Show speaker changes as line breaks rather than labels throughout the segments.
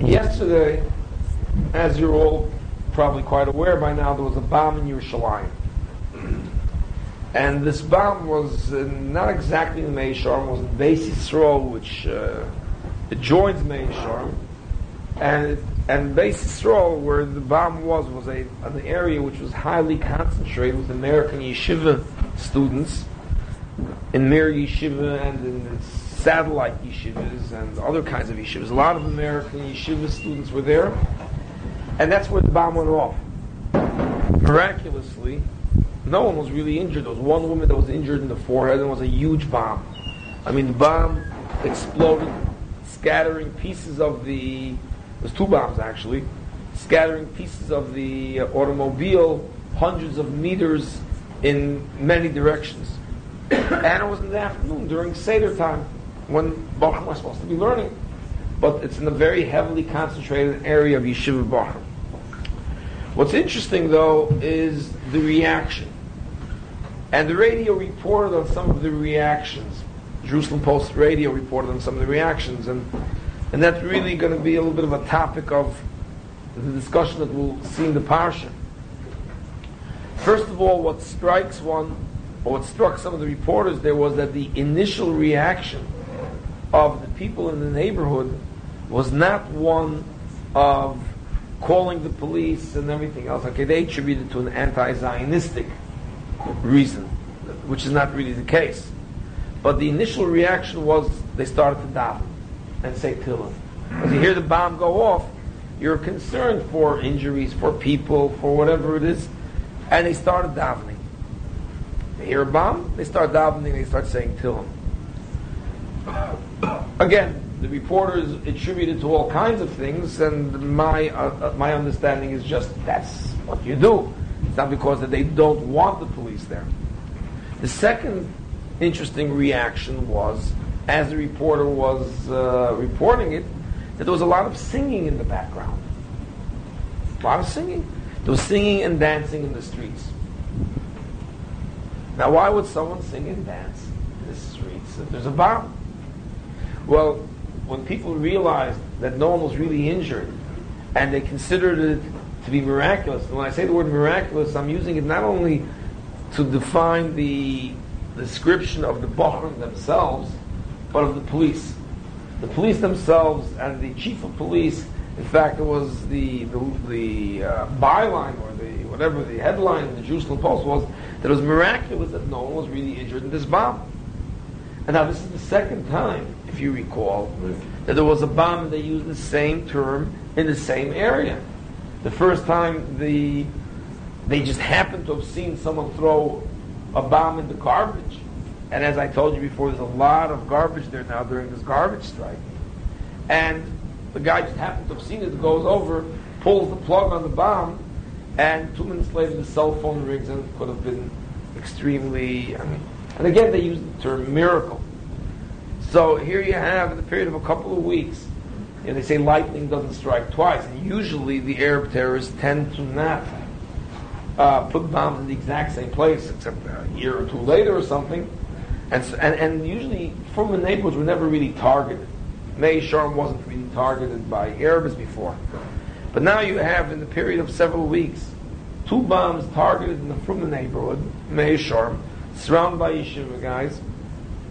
Yesterday, as you're all probably quite aware by now, there was a bomb in Yerushalayim. And this bomb was uh, not exactly in Mea Shearim, it was in Beis Yisrael, which uh, it joins Mea Shearim. And, and Beis Yisrael, where the bomb was, was a, an area which was highly concentrated with American yeshiva students in Mir Yeshiva and in satellite yeshivas and other kinds of yeshivas. A lot of American yeshiva students were there, and that's where the bomb went off. Miraculously, no one was really injured. There was one woman that was injured in the forehead, and it was a huge bomb. I mean, the bomb exploded, scattering pieces of the. There's two bombs actually, scattering pieces of the uh, automobile hundreds of meters in many directions. and it was in the afternoon during Seder time when Bachram was supposed to be learning. But it's in a very heavily concentrated area of Yeshiva Bachram. What's interesting though is the reaction. And the radio reported on some of the reactions. Jerusalem Post radio reported on some of the reactions and and that's really going to be a little bit of a topic of the discussion that we'll see in the parsha. First of all, what strikes one, or what struck some of the reporters there was that the initial reaction of the people in the neighborhood was not one of calling the police and everything else. Okay, they attributed to an anti-Zionistic reason, which is not really the case. But the initial reaction was they started to daven and say Tehillim. As you hear the bomb go off, you're concerned for injuries, for people, for whatever it is, and they started davening. They hear a bomb, they start davening, they start saying Tehillim. Again, the reporters attributed to all kinds of things, and my uh, uh, my understanding is just that's what you do. It's not because that they don't want the police there. The second interesting reaction was, as the reporter was uh, reporting it, that there was a lot of singing in the background. A lot of singing. There was singing and dancing in the streets. Now, why would someone sing and dance in the streets if there's a bomb? Well, when people realized that no one was really injured, and they considered it to be miraculous, and when I say the word miraculous, I'm using it not only to define the description of the Bahram themselves, but of the police. The police themselves and the chief of police, in fact, it was the, the, the uh, byline or the whatever the headline in the Jerusalem Post was that it was miraculous that no one was really injured in this bomb. And now this is the second time if you recall, that there was a bomb and they used the same term in the same area. The first time the they just happened to have seen someone throw a bomb in the garbage. And as I told you before, there's a lot of garbage there now during this garbage strike. And the guy just happened to have seen it, goes over, pulls the plug on the bomb, and two minutes later the cell phone rings and it could have been extremely, I mean, and again they use the term miracle. So here you have, in the period of a couple of weeks, and they say lightning doesn't strike twice. And usually the Arab terrorists tend to not uh, put bombs in the exact same place, except a year or two later or something. And, so, and, and usually from the neighborhoods were never really targeted. Mea Shearim wasn't really targeted by Arabs before. But now you have, in the period of several weeks, two bombs targeted in the Fruma neighborhood, Mea Shearim, surrounded by yeshiva guys,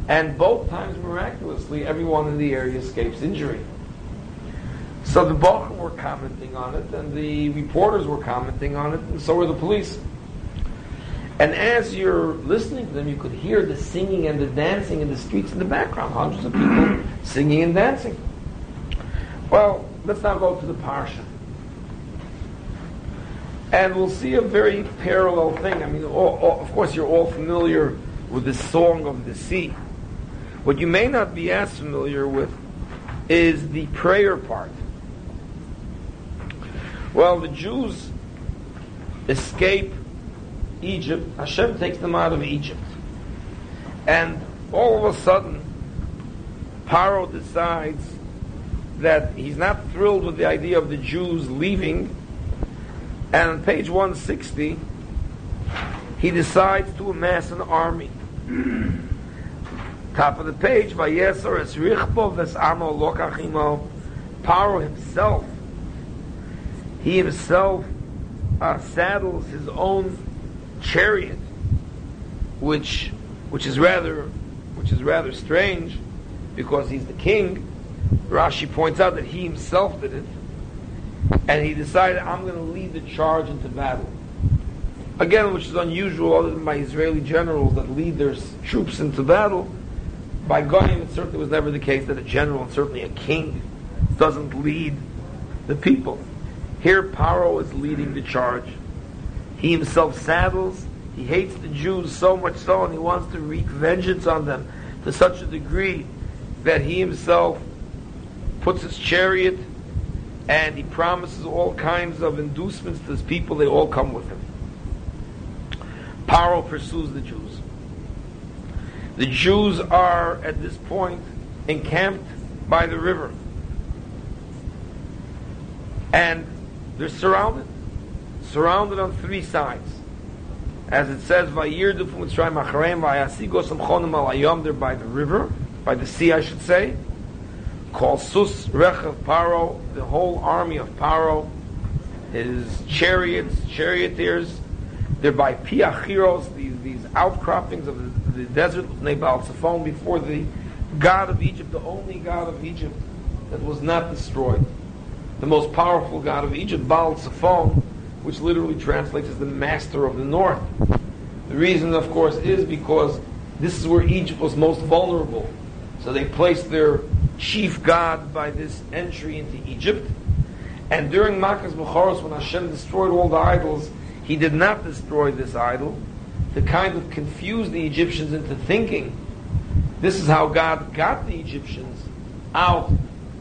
and both times, miraculously, everyone in the area escapes injury. So the Bachar were commenting on it, and the reporters were commenting on it, and so were the police. And as you're listening to them, you could hear the singing and the dancing in the streets in the background. Hundreds of people singing and dancing. Well, let's now go to the Parsha. And we'll see a very parallel thing. I mean, all, all, of course, you're all familiar with the Song of the Sea. What you may not be as familiar with is the prayer part. Well, the Jews escape Egypt. Hashem takes them out of Egypt. And all of a sudden, Paro decides that he's not thrilled with the idea of the Jews leaving. And on page 160, he decides to amass an army. Top of the page, Vayeser es richbo ves amo lokachimo Paro himself, he himself uh, saddles his own chariot, which which is rather which is rather strange, because he's the king. Rashi points out that he himself did it, and he decided, I'm going to lead the charge into battle. Again, which is unusual, other than by Israeli generals that lead their troops into battle. By Goyim, it certainly was never the case that a general, and certainly a king, doesn't lead the people. Here, Paro is leading the charge. He himself saddles. He hates the Jews so much so, and he wants to wreak vengeance on them to such a degree that he himself puts his chariot and he promises all kinds of inducements to his people. They all come with him. Paro pursues the Jews. The Jews are at this point encamped by the river. And they're surrounded. Surrounded on three sides. As it says, Vayirdu Mitzrayim Achareim, Vayasigo Samchonim Alayom, they're by the river, by the sea, I should say. Called Sus Rechav Paro, the whole army of Paro, his chariots, charioteers, they're by Piachiros, these, these outcroppings of the, the desert of Baal Tzafon before the God of Egypt, the only God of Egypt that was not destroyed. The most powerful God of Egypt, Baal which literally translates as the master of the north. The reason, of course, is because this is where Egypt was most vulnerable. So they placed their chief god by this entry into Egypt. And during Makkas Bechoros, when Hashem destroyed all the idols, he did not destroy this idol to kind of confuse the Egyptians into thinking this is how God got the Egyptians out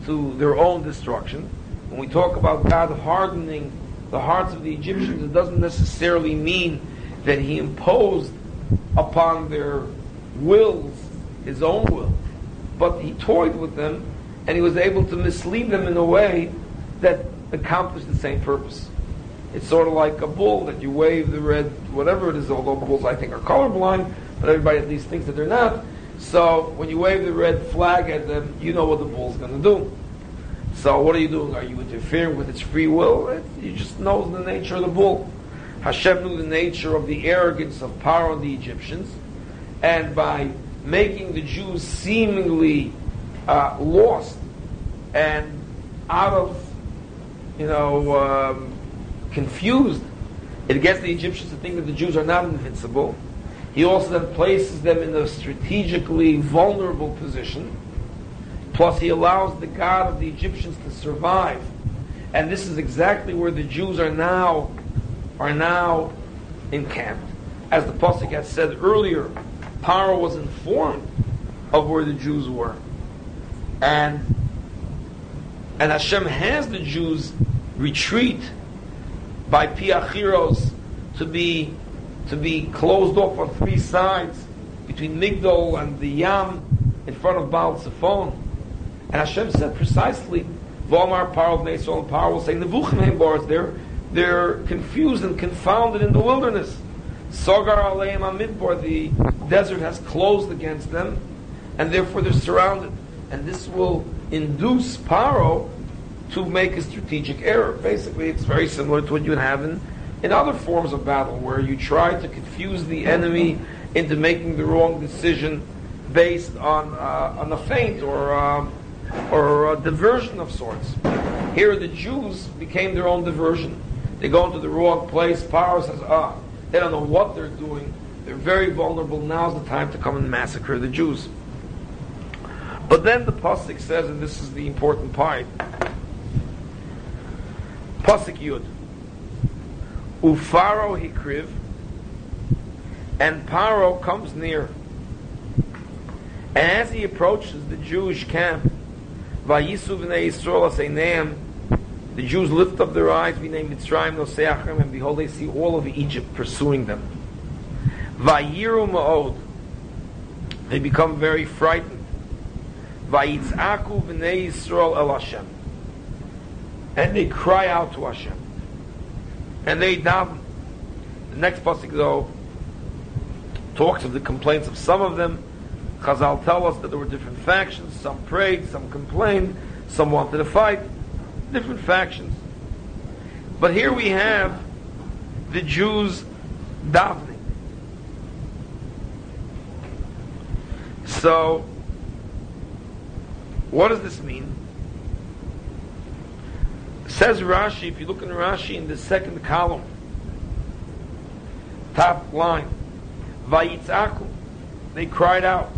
to their own destruction. When we talk about God hardening the hearts of the Egyptians, it doesn't necessarily mean that he imposed upon their wills his own will, but he toyed with them and he was able to mislead them in a way that accomplished the same purpose. It's sort of like a bull that you wave the red, whatever it is, although bulls I think are colorblind, but everybody at least thinks that they're not. So when you wave the red flag at them, you know what the bull's going to do. So what are you doing? Are you interfering with its free will? It, you just know the nature of the bull. Hashem knew the nature of the arrogance of power of the Egyptians, and by making the Jews seemingly uh, lost and out of, you know, um, confused. It gets the Egyptians to think that the Jews are not invincible. He also then places them in a strategically vulnerable position. Plus, he allows the God of the Egyptians to survive. And this is exactly where the Jews are now are now encamped. As the Pasuk had said earlier, Paro was informed of where the Jews were. And and Hashem has the Jews retreat by Piachiros to be to be closed off on three sides between Migdol and the Yam in front of Baal Tzafon. And Hashem said precisely, Vomar Paro of Nesol and Paro will say, Nevuchim Boris, they're, they're confused and confounded in the wilderness. Sogar Aleim Amidbor, the desert has closed against them, and therefore they're surrounded. And this will induce Paro to make a strategic error. Basically, it's very similar to what you would have in, in other forms of battle, where you try to confuse the enemy into making the wrong decision based on uh, on a feint or um, or a diversion of sorts. Here, the Jews became their own diversion. They go into the wrong place. Paro says, "Ah, they don't know what they're doing. They're very vulnerable. Now's the time to come and massacre the Jews." But then the pasuk says, and this is the important part. Pasuk Yud. Ufaro hikriv, and Paro comes near. And as he approaches the Jewish camp, Vayisu v'nei Yisrael the Jews lift up their eyes, we v'nei Mitzrayim noseachem, and behold, they see all of Egypt pursuing them. Vayiru ma'od, they become very frightened. Vayitzaku v'nei Yisrael el Hashem and they cry out to Hashem. And they daven. The next pasuk though talks of the complaints of some of them. Chazal tell us that there were different factions. Some prayed, some complained, Some wanted to fight. Different factions. But here we have the Jews davening. So, what does this mean? Says Rashi, if you look in Rashi in the second column, top line, Vayitzaku, they cried out,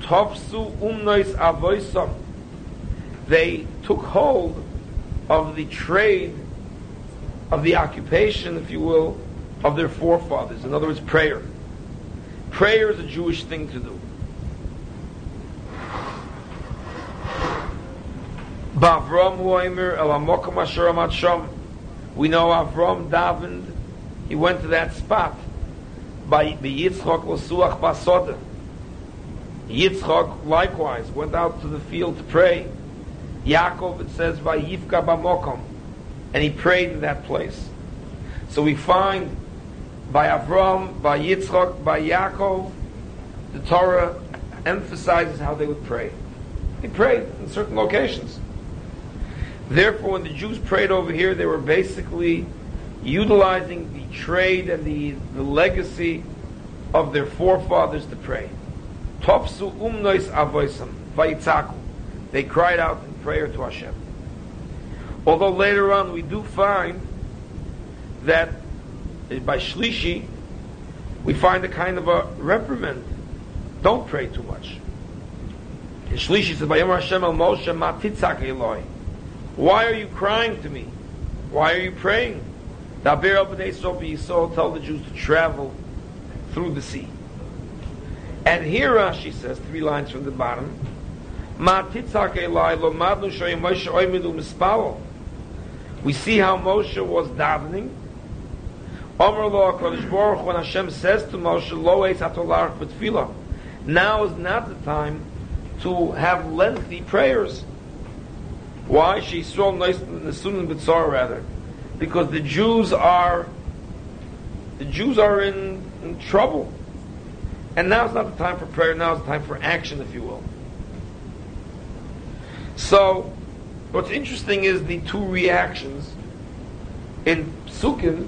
Topsu umnois avoisam, they took hold of the trade, of the occupation, if you will, of their forefathers. In other words, prayer. Prayer is a Jewish thing to do. We know Avram davened. He went to that spot by the Yitzchok Lasuach Basoda. Yitzchok likewise went out to the field to pray. Yaakov, it says, by Yifka Bamokom, and he prayed in that place. So we find by Avram, by Yitzchok, by Yaakov, the Torah emphasizes how they would pray. They prayed in certain locations. Therefore, when the Jews prayed over here, they were basically utilizing the trade and the, the legacy of their forefathers to pray. Topsu umnois avoisam vayitzaku. They cried out in prayer to Hashem. Although later on we do find that eh, by Shlishi, we find a kind of a reprimand. Don't pray too much. In Shlishi says, By Im Hashem el Moshe ma Eloi. Why are you crying to me? Why are you praying? Tell the Jews to travel through the sea. And here Rashi says, three lines from the bottom, we see how Moshe was davening. Omer lo HaKadosh Baruch when Hashem says to Moshe, Lo eis hatolarach b'tfilah. Now is not the time to have lengthy prayers. Why? She saw nice Nesunim B'tzar rather. Because the Jews are the Jews are in, in trouble. And now is not the time for prayer, now is the time for action, if you will. So, what's interesting is the two reactions in pesukim,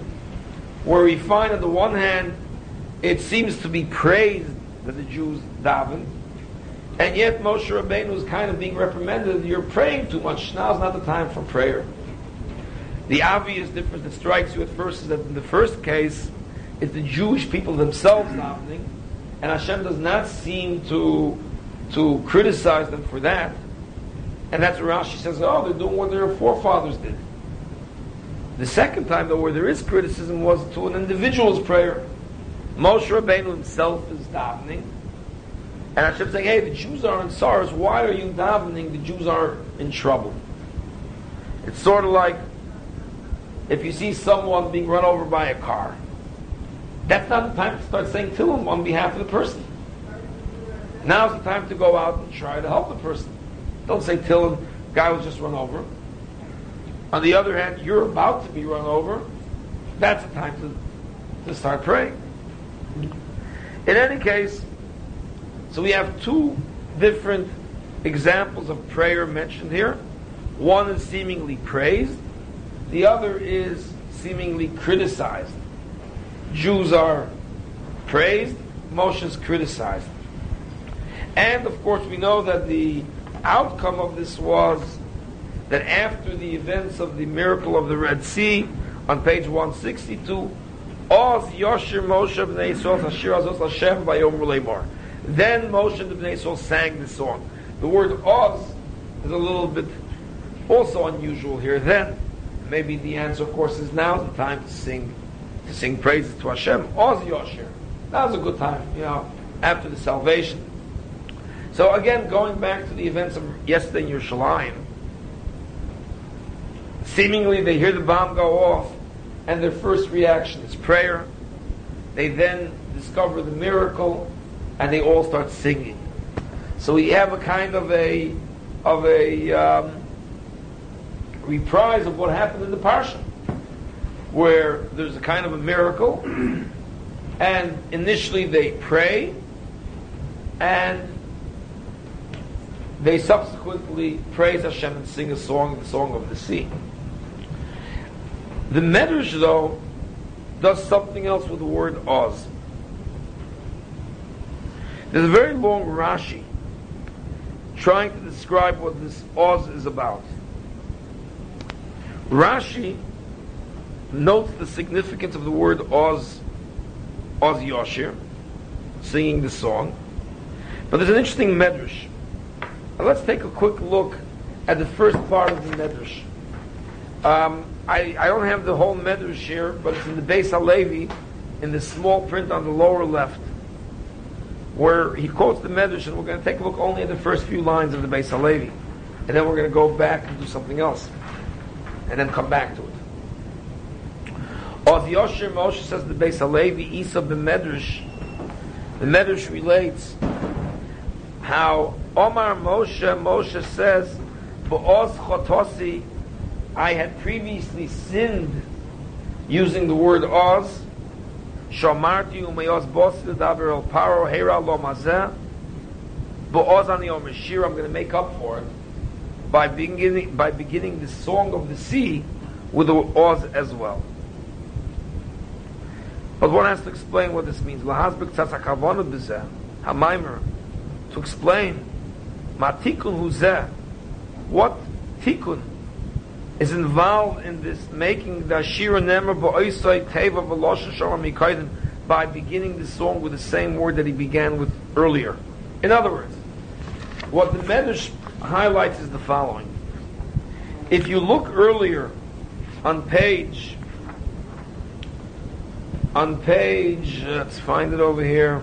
where we find on the one hand, it seems to be praised that the Jews daven, and yet Moshe Rabbeinu is kind of being reprimanded. You're praying too much. Now's not the time for prayer. The obvious difference that strikes you at first is that in the first case, it's the Jewish people themselves davening, and Hashem does not seem to to criticize them for that. And that's where Rashi says, "Oh, they're doing what their forefathers did." The second time, though, where there is criticism, was to an individual's prayer. Moshe Rabbeinu himself is davening, and Hashem saying, hey, the Jews are in SARS, why are you davening? The Jews are in trouble. It's sort of like if you see someone being run over by a car. That's not the time to start saying Tillim on behalf of the person. Now's the time to go out and try to help the person. Don't say Tillim, guy was just run over. On the other hand, you're about to be run over. That's the time to, to start praying. In any case, so we have two different examples of prayer mentioned here. One is seemingly praised, the other is seemingly criticized. Jews are praised, Moshe is criticized. And of course, we know that the outcome of this was that after the events of the miracle of the Red Sea, on page 162, Oz Yoshir Moshe b'nei Azos. Then Moshe and the Bnei Yisrael sang the song. The word Oz is a little bit also unusual here. Then, maybe the answer, of course, is now the time to sing, to sing praises to Hashem. Oz Yoshir. That was a good time, you know, after the salvation. So again, going back to the events of yesterday in Yerushalayim, seemingly they hear the bomb go off, and their first reaction is prayer. They then discover the miracle, and they all start singing. So we have a kind of a of a um, reprise of what happened in the parsha, where there's a kind of a miracle, and initially they pray, and they subsequently praise Hashem and sing a song, the song of the sea. The Medrash, though, does something else with the word Oz. There's a very long Rashi trying to describe what this Oz is about. Rashi notes the significance of the word Oz, Oz Yoshir, singing the song. But there's an interesting medrash. Let's take a quick look at the first part of the medrash. Um, I, I don't have the whole medrash here, but it's in the Beis Halevi, in the small print on the lower left, where he quotes the medrash, and we're going to take a look only at the first few lines of the Beis Halevi, and then we're going to go back and do something else, and then come back to it. Oz Yosher Moshe says the Beis Halevi, Isa b'medrash, the medrash relates how Omar Moshe, Moshe says, Ba'oz chotosi, I had previously sinned using the word Oz, Shomarti umayos bosid davar el paro hera lo mazeh, Ba'oz ani om I'm going to make up for it by beginning, by beginning the song of the sea with the Oz as well. But one has to explain what this means. Lahazbek tzatzakavonu b'zeh, ha to explain matikun huzeh, what tikun is involved in this making the Shira Nemer ba'oisai teva v'losha shalom mikaydin by beginning the song with the same word that he began with earlier. In other words, what the Medrash highlights is the following. If you look earlier on page on page, let's find it over here.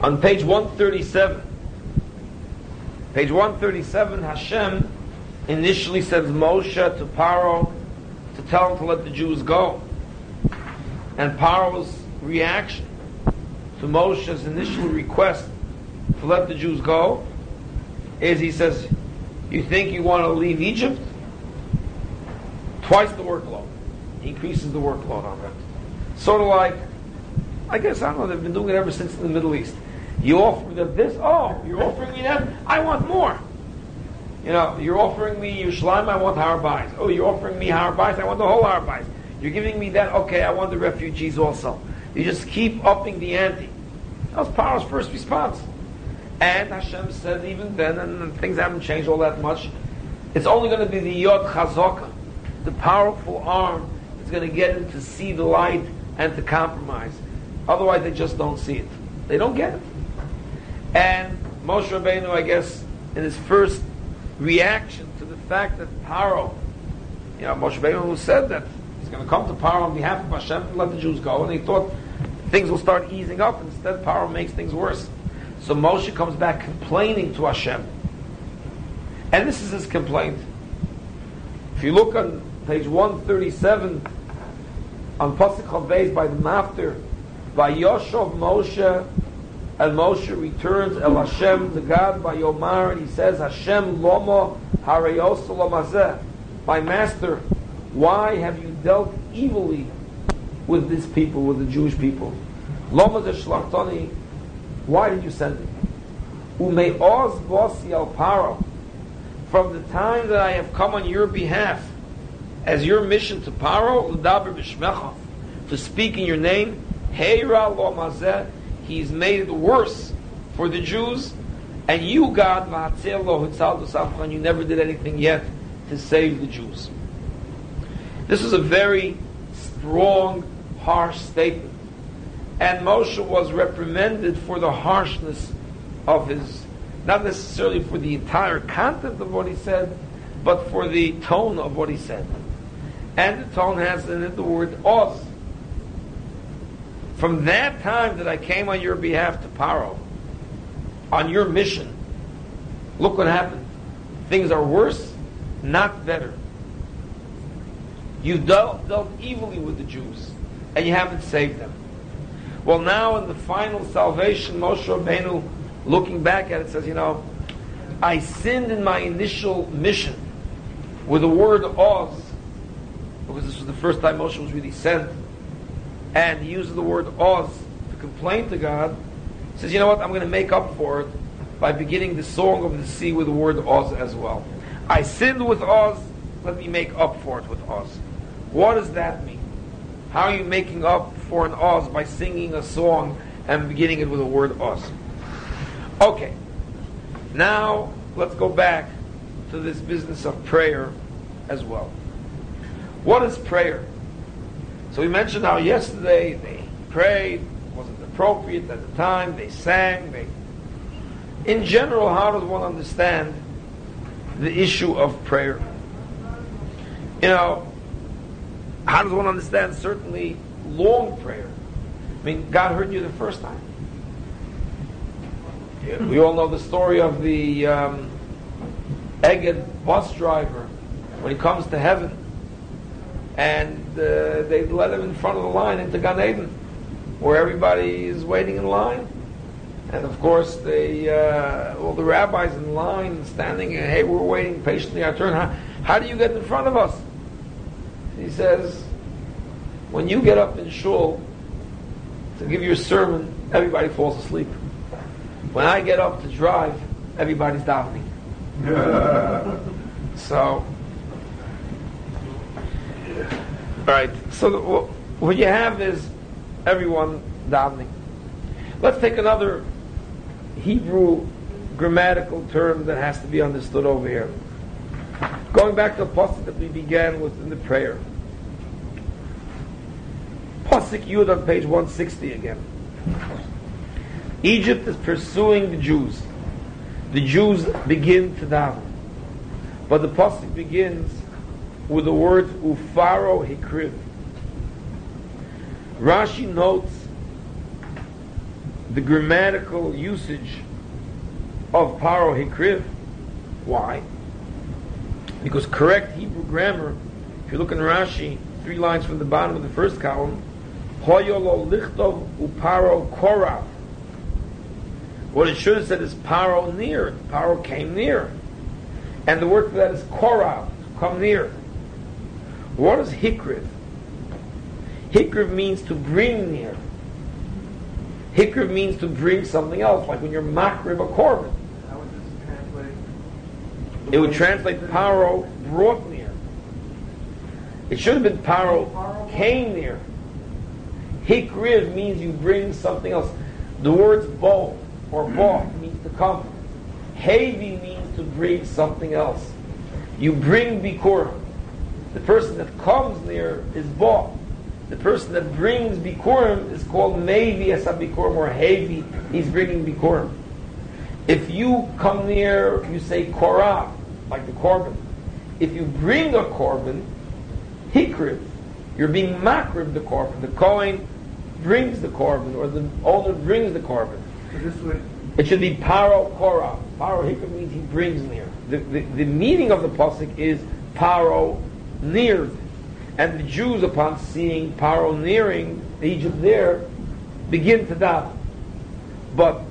On page 137, page 137, Hashem initially sends Moshe to Paro to tell him to let the Jews go. And Paro's reaction to Moshe's initial request to let the Jews go is he says, You think you want to leave Egypt? Twice the workload. He increases the workload on them. Sort of like, I guess, I don't know, they've been doing it ever since in the Middle East. You offer them this, oh, you're offering me that, I want more. You know, you're offering me Yerushalayim, I want Har Oh, you're offering me Har I want the whole Har You're giving me that, okay, I want the refugees also. You just keep upping the ante. That was Paro's first response. And Hashem said even then, and things haven't changed all that much, it's only going to be the Yod Chazokah the powerful arm is going to get them to see the light and to compromise. Otherwise, they just don't see it. They don't get it. And Moshe Rabbeinu, I guess, in his first reaction to the fact that Paro, you know, Moshe Rabbeinu said that he's going to come to Paro on behalf of Hashem and let the Jews go, and he thought things will start easing up. Instead, Paro makes things worse. So Moshe comes back complaining to Hashem. And this is his complaint. If you look on page 137 on Pasuk Chof Beis by the Maftir, by Yoshov Moshe, and Moshe returns El Hashem to God by Yomar, and he says, Hashem Lomo Hareyosalamazeh, my master, why have you dealt evilly with this people, with the Jewish people? Loma de Shlachtani, why did you send me? Umei Oz Bosi Al Paro, from the time that I have come on your behalf, as your mission to Paro, l'daber b'shmecha, to speak in your name, heira lo mazeh, he's made it worse for the Jews, and you, God, you never did anything yet to save the Jews. This is a very strong, harsh statement. And Moshe was reprimanded for the harshness of his, not necessarily for the entire content of what he said, but for the tone of what he said and the tone has in it the word Oz. From that time that I came on your behalf to Paro, on your mission, look what happened. Things are worse, not better. You dealt, dealt evilly with the Jews, and you haven't saved them. Well, now in the final salvation, Moshe Rabbeinu, looking back at it, says, you know, I sinned in my initial mission with the word Oz, because this was the first time Moshe was really sent, and he uses the word Oz to complain to God. says, you know what, I'm going to make up for it by beginning the song of the sea with the word Oz as well. I sinned with Oz, let me make up for it with Oz. What does that mean? How are you making up for an Oz by singing a song and beginning it with the word Oz? Okay, now let's go back to this business of prayer as well. What is prayer? So we mentioned how yesterday they prayed, wasn't appropriate at the time, they sang, they in general, how does one understand the issue of prayer? You know, how does one understand certainly long prayer? I mean, God heard you the first time. We all know the story of the um, bus driver when he comes to heaven and uh, they let him in front of the line into Gan Eden where everybody is waiting in line. And of course, they, uh, all the rabbis in line standing, hey, we're waiting patiently our turn. How, how do you get in front of us? He says, when you get up in shul to give your sermon, everybody falls asleep. When I get up to drive, everybody's davening. so, right. So what you have is everyone davening. Let's take another Hebrew grammatical term that has to be understood over here. Going back to the pasuk that we began with in the prayer. Pasuk Yud on page 160 again. Egypt is pursuing the Jews. The Jews begin to daven. But the pasuk begins with the words Ufaro Hikriv. Rashi notes the grammatical usage of paro hikriv. Why? Because correct Hebrew grammar, if you look in Rashi, three lines from the bottom of the first column, hoyolo lichtov uparo korav. What it should have said is paro near. Paro came near. And the word for that is korav, come near. What is hikriv? Hikriv means to bring near. Hikr means to bring something else, like when you're makrib a korban. It would translate paro brought near. It should have been paro came near. Hikriv means you bring something else. The words bo or bo means to come. Hevi means to bring something else. You bring bikurim. The person that comes near is bo the person that brings bikurim is called Mevi as a bikurim or Hevi. He's bringing bikurim. If you come near, you say korah, like the korban. If you bring a korban, hikrib, you're being makrib the korban. The Kohen brings the korban, or the owner brings the korban.
So
It should be paro korah. Paro hikrib means he brings near. The, the, the meaning of the pasuk is paro near and the Jews, upon seeing Paro nearing Egypt there, begin to daven. But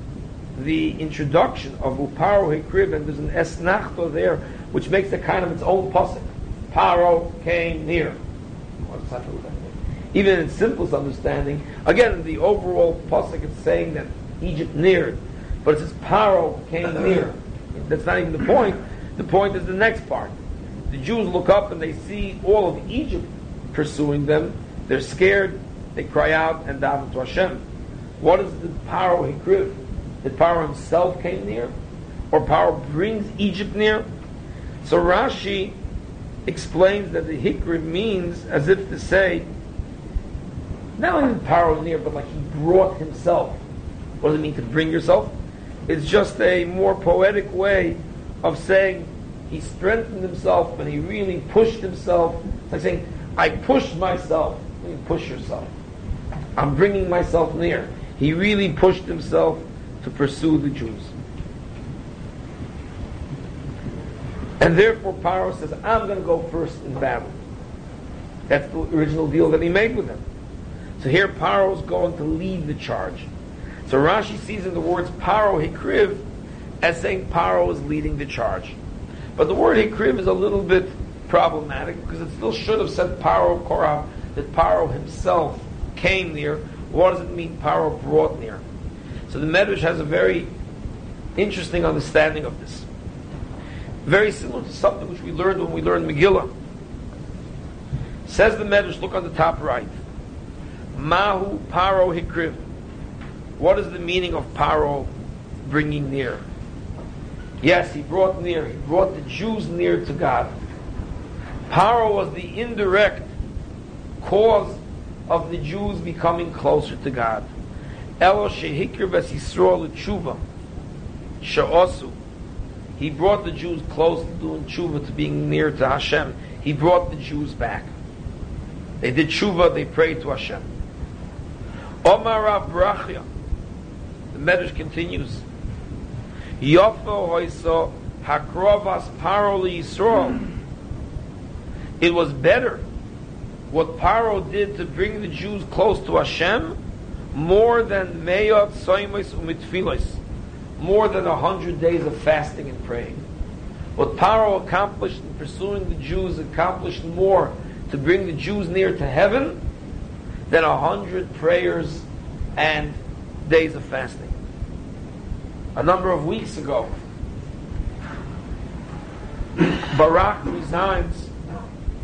the introduction of Uparo Hikriv, and there's an Esnachto there, which makes it kind of its own pasuk. Paro came near. Even in simplest understanding, again, the overall pasuk is saying that Egypt neared, but it says Paro came near. That's not even the point. The point is the next part. The Jews look up and they see all of Egypt pursuing them. They're scared. They cry out and daven to Hashem. What is the Paro Hikriv? That Paro himself came near? Or Paro brings Egypt near? So Rashi explains that the Hikriv means as if to say, not only Paro near, but like he brought himself. What does it mean to bring yourself? It's just a more poetic way of saying he strengthened himself and he really pushed himself. It's like saying, I pushed myself. You push yourself. I'm bringing myself near. He really pushed himself to pursue the Jews. And therefore, Paro says, I'm going to go first in battle. That's the original deal that he made with them. So here, Paro is going to lead the charge. So Rashi sees in the words Paro Hikriv as saying Paro is leading the charge. But the word Hikriv is a little bit problematic because it still should have said Paro Korah, that Paro himself came near. What does it mean Paro brought near? So the Medrash has a very interesting understanding of this. Very similar to something which we learned when we learned Megillah. Says the Medrash, look on the top right. Mahu Paro Hikriv. What is the meaning of Paro bringing near? Yes, he brought near. He brought the Jews near to God. Paro was the indirect cause of the Jews becoming closer to God. Elo shehikir Yisrael tshuva she'osu. He brought the Jews close to doing tshuva, to being near to Hashem. He brought the Jews back. They did tshuva, they prayed to Hashem. Omar Rav Brachya. The Medrash continues. Yofo hoiso hakrovas paro Yisrael. It was better what Paro did to bring the Jews close to Hashem more than Meyot Soimos Umitfilos, more than a hundred days of fasting and praying. What Paro accomplished in pursuing the Jews accomplished more to bring the Jews near to heaven than a hundred prayers and days of fasting. A number of weeks ago, Barak resigns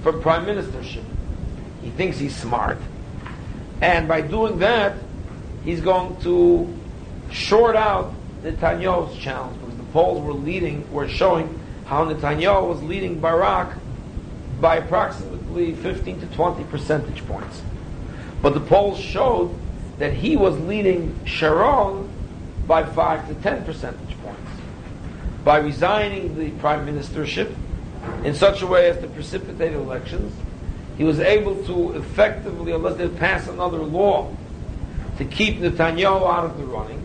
from prime ministership. He thinks he's smart. And by doing that, he's going to short out Netanyahu's challenge because the polls were leading, were showing how Netanyahu was leading Barak by approximately 15 to 20 percentage points. But the polls showed that he was leading Sharon by 5 to 10 percentage points. By resigning the prime ministership in such a way as to precipitate elections, he was able to effectively, unless they pass another law, to keep Netanyahu out of the running.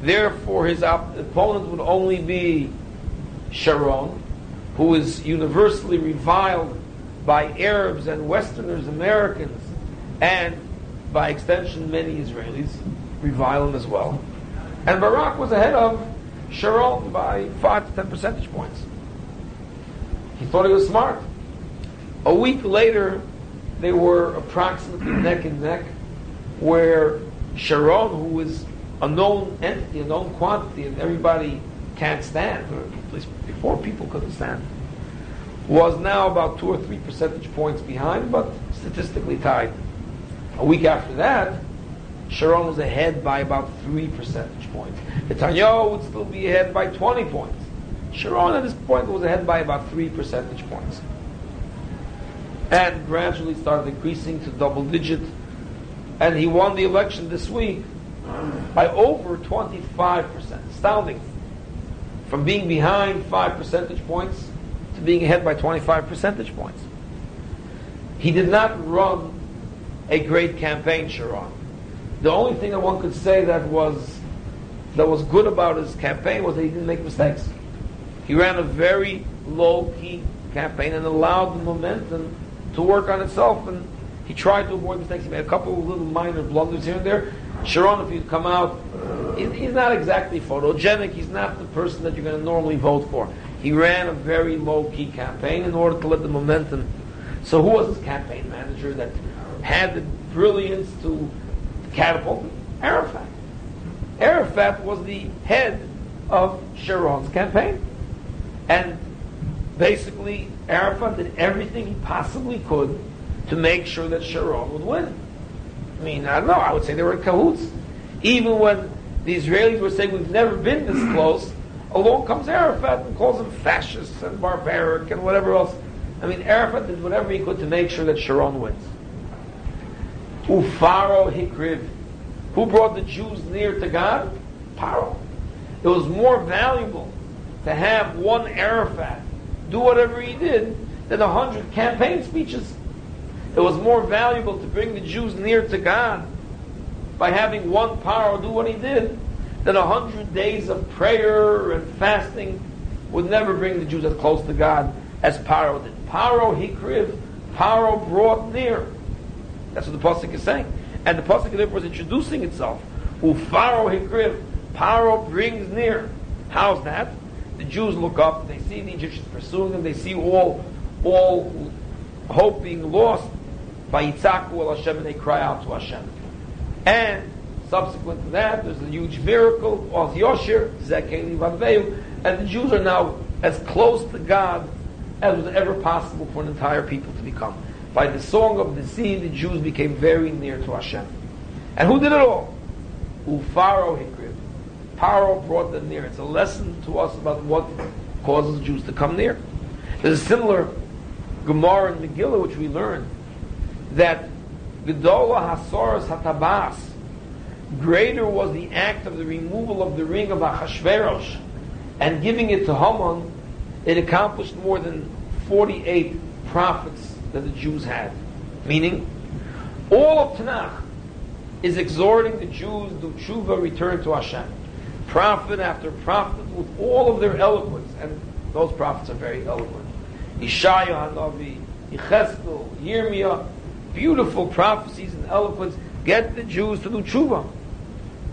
Therefore, his op- opponent would only be Sharon, who is universally reviled by Arabs and Westerners, Americans, and by extension, many Israelis revile him as well. And Barak was ahead of Sharon by 5 to 10 percentage points. He thought he was smart. A week later, they were approximately neck and neck, where Sharon, who was a known entity, a known quantity, and everybody can't stand, or at least before people couldn't stand, was now about two or three percentage points behind, but statistically tied. A week after that, Sharon was ahead by about three percentage points. Netanyahu would still be ahead by 20 points. Sharon at this point was ahead by about three percentage points and gradually started increasing to double digit. And he won the election this week by over 25%. Astounding. From being behind 5 percentage points to being ahead by 25 percentage points. He did not run a great campaign, Sharon. The only thing that one could say that was that was good about his campaign was that he didn't make mistakes. He ran a very low key campaign and allowed the momentum to work on itself, and he tried to avoid mistakes. He made a couple of little minor blunders here and there. Sharon, if he'd come out, he's not exactly photogenic. He's not the person that you're going to normally vote for. He ran a very low-key campaign in order to let the momentum. So who was his campaign manager that had the brilliance to catapult? Arafat. Arafat was the head of Sharon's campaign. And basically, Arafat did everything he possibly could to make sure that Sharon would win. I mean, I don't know, I would say they were in cahoots. Even when the Israelis were saying we've never been this close, along comes Arafat and calls them fascists and barbaric and whatever else. I mean, Arafat did whatever he could to make sure that Sharon wins. Ufaro Hikriv. Who brought the Jews near to God? Paro. It was more valuable to have one Arafat do whatever he did than a hundred campaign speeches. It was more valuable to bring the Jews near to God by having one Paro do what he did than a hundred days of prayer and fasting would never bring the Jews as close to God as Paro did. Paro hikriv, Paro brought near. That's what the pasuk is saying, and the pasuk was introducing itself. Ufaro hikriv, Paro brings near. How's that? the Jews look up, they see the Egyptians pursuing them, they see all, all hope being lost by Yitzhak al Hashem, and they cry out to Hashem. And Subsequent to that, there's a huge miracle, Oz Yoshir, Zekeli Vadveu, and the Jews are now as close to God as was ever possible for an entire people to become. By the song of the sea, the Jews became very near to Hashem. And who did it all? Ufaro Hikriv. Paro brought them near. It's a lesson to us about what causes Jews to come near. There's a similar Gemara in Megillah which we learn that Gedola Hasoras Hatabas, greater was the act of the removal of the ring of Achashverosh and giving it to Haman, it accomplished more than 48 prophets that the Jews had. Meaning, all of Tanakh is exhorting the Jews to tshuva, return to Hashem. Prophet after prophet with all of their eloquence, and those prophets are very eloquent. Ishaya Hanavi, Yecheskel, Yirmiyah, beautiful prophecies and eloquence, get the Jews to do tshuva.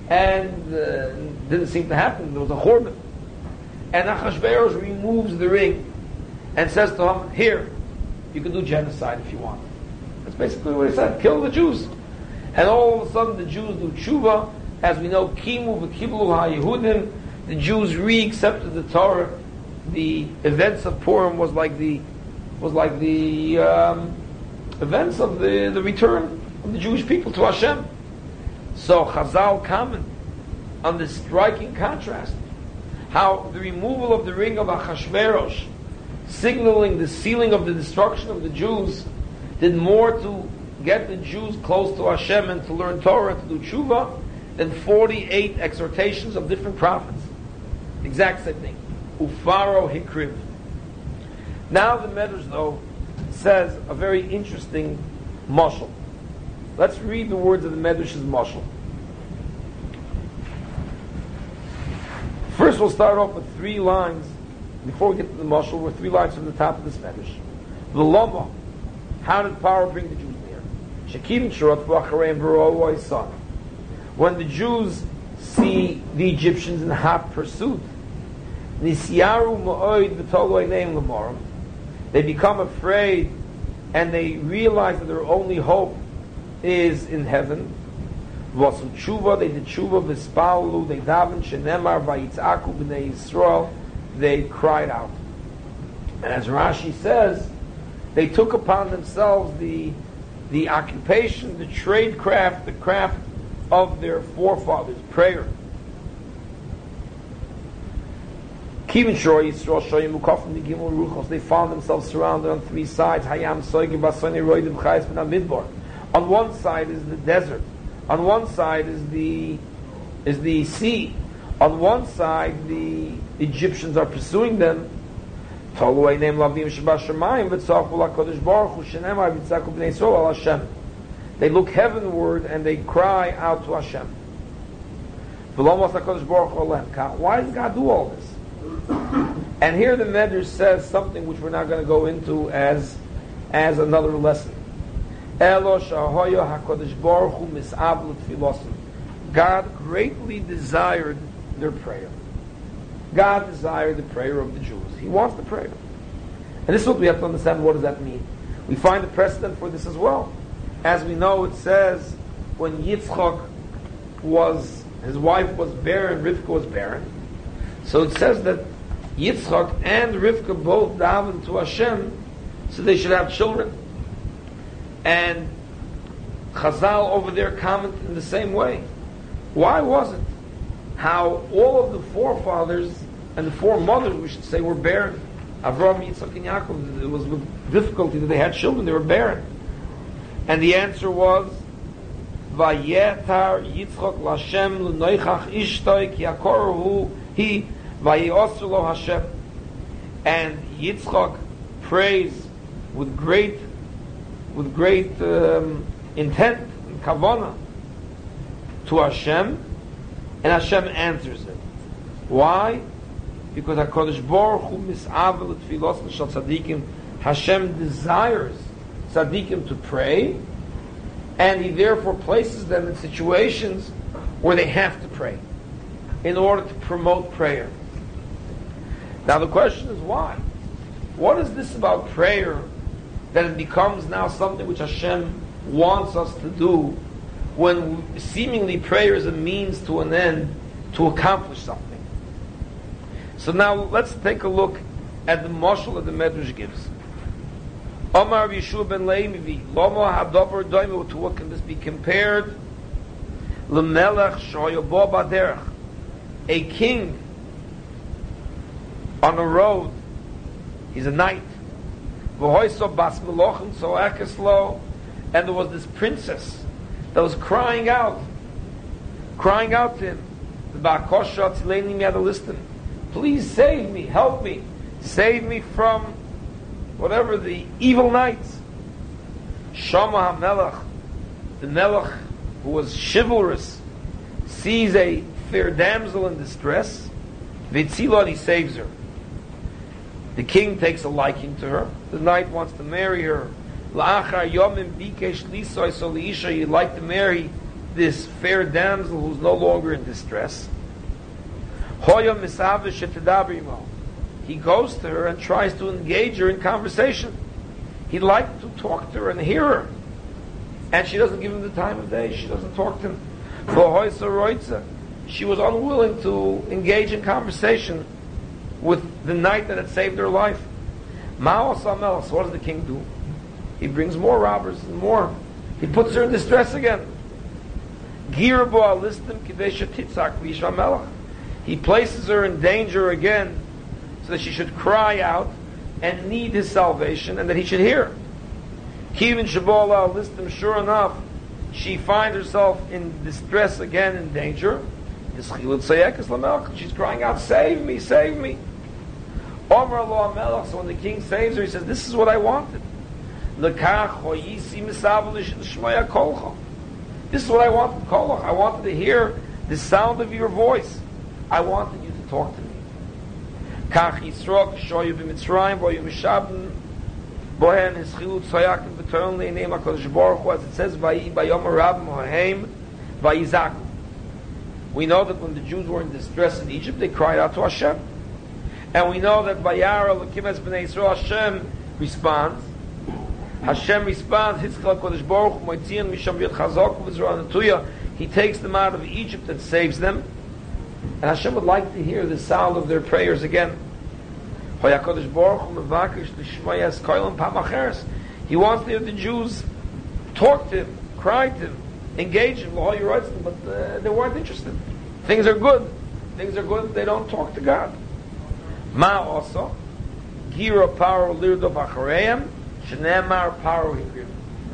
And uh, didn't seem to happen. There was a churban. And Achashverosh removes the ring and says to him, here, you can do genocide if you want. That's basically what he said. Kill the Jews. And all of a sudden the Jews do tshuva. As we know, Kimu v'kiblu ha-Yehudim. The Jews re-accepted the Torah. The events of Purim was like the was like the um, events of the, the return of the Jewish people to Hashem. So Chazal comment on the striking contrast, how the removal of the ring of Achashverosh, signaling the sealing of the destruction of the Jews, did more to get the Jews close to Hashem and to learn Torah, to do tshuva, than 48 exhortations of different prophets. Exact same thing. Ufaro Hikriv. Now the Medrash, though, says a very interesting mashal. Let's read the words of the Medrash's mashal. First, we'll start off with three lines. Before we get to the mashal, we're three lines from the top of this Medrash. The Lama. How did Paro bring the Jews near? Shekim Shurat V'achareim son. When the Jews see the Egyptians in hot pursuit, Nisyaru Ma'oid V'toloi Neim L'morim, they become afraid and they realize that their only hope is in heaven. Vasu tshuva, they did tshuva, v'spalulu, they daven, shenemar, vayitzaku, b'nei Yisrael, they cried out. And as Rashi says, they took upon themselves the, the occupation, the trade craft, the craft of their forefathers, prayer. They found themselves surrounded on three sides. On one side is the desert. On one side is the is the sea. On one side the Egyptians are pursuing them. They look heavenward and they cry out to Hashem. Why does God do all this? And here the Medrash says something which we're not going to go into as, as another lesson. God greatly desired their prayer. God desired the prayer of the Jews. He wants the prayer. And this is what we have to understand. What does that mean? We find a precedent for this as well. As we know, it says when Yitzchak was, his wife was barren, Rivka was barren. So it says that Yitzchak and Rivka both davened to Hashem so they should have children. And Chazal over there comment in the same way. Why was it? How all of the forefathers and the foremothers, we should say, were barren. Avraham, Yitzchak, and Yaakov, it was with difficulty that they had children, they were barren. And the answer was, Vayetar Yitzchak Lashem L'noichach Ishtoik Yakorhu He Vayosulo Hashem. And Yitzchak prays with great, with great um, intent and kavana to Hashem, and Hashem answers it. Why? Because Hakadosh Baruch Hu misavel tfilos l'shal tzaddikim. Hashem desires tzaddikim to pray, and He therefore places them in situations where they have to pray in order to promote prayer. Now the question is why? What is this about prayer that it becomes now something which Hashem wants us to do when seemingly prayer is a means to an end to accomplish something. So now let's take a look at the mashal that the Medrash gives. Omar Yeshua ben Levi, Lomo Hadover Doimu, to what can this be compared? Lemelech Shoyobo Baderech, a king on a road, he's a knight. V'hoiso Bas Melochim So Ekeslo, and there was this princess that was crying out, crying out to him. The Ba'akosha Tzileni listen. Please save me, help me, save me from whatever the evil knights. Shama HaMelech, the Melech who was chivalrous, sees a fair damsel in distress. Vitzilot, he saves her. The king takes a liking to her. The knight wants to marry her. La'achar yomim bikesh lisoy so liisha, you'd like to marry this fair damsel who's no longer in distress. Hoyom misavish He goes to her and tries to engage her in conversation. He'd like to talk to her and hear her. And she doesn't give him the time of day. She doesn't talk to him. She was unwilling to engage in conversation with the knight that had saved her life. Ma'os So what does the king do? He brings more robbers and more. He puts her in distress again. He places her in danger again so that she should cry out and need his salvation and that he should hear. Kivin Shabola listim, sure enough, she finds herself in distress again, in danger. She's crying out, save me, save me. Omer Allah so when the king saves her, he says, this is what I wanted. This is what I wanted, Kolach. I wanted to hear the sound of your voice. I wanted you to talk to me. Kach Yisrok, Shoyu b'Mitzrayim, Boyu Mishabin, Bohen his chilut soyakim b'toyon le'neim HaKadosh Baruch Hu, as it says, Vayi bayom Rab Mohaim, Vayizaku. We know that when the Jews were in distress in Egypt, they cried out to Hashem. And we know that Vayara Lekimes B'nai Yisrael Hashem responds. Hashem responds, Hitzchak Kodesh Baruch Moitzion Misham Yod Chazok V'Zro Anatuya. He takes them out of Egypt and saves them. And Hashem would like to hear the sound of their prayers again. He wants to hear the Jews talk to him, cry to him, engage him, but uh, they weren't interested. Things are good. Things are good. They don't talk to God. Ma also, Gira Paro lirdov achareim, shenemar Paro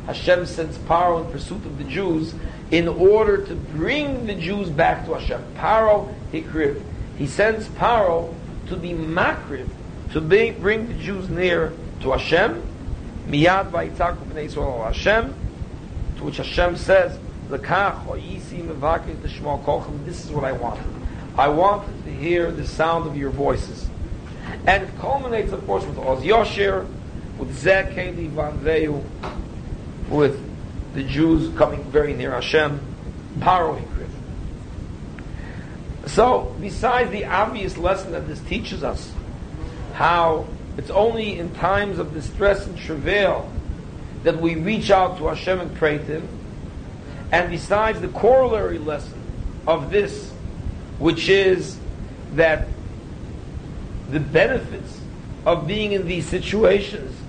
Hashem sends Paro in pursuit of the Jews in order to bring the Jews back to Hashem. Paro hikriv. He sends Paro to be makriv, to be, bring the Jews near to Hashem. Miyad vayitzaku b'nei Yisrael Hashem, to which Hashem says, "Lekach oyisi mevakis l'shmo kolchem." This is what I wanted. I wanted to hear the sound of your voices, and it culminates, of course, with Oz Yosher, with the Jews coming very near Hashem, Paro So, besides the obvious lesson that this teaches us, how it's only in times of distress and travail that we reach out to Hashem and pray to Him, and besides the corollary lesson of this, which is that the benefits of being in these situations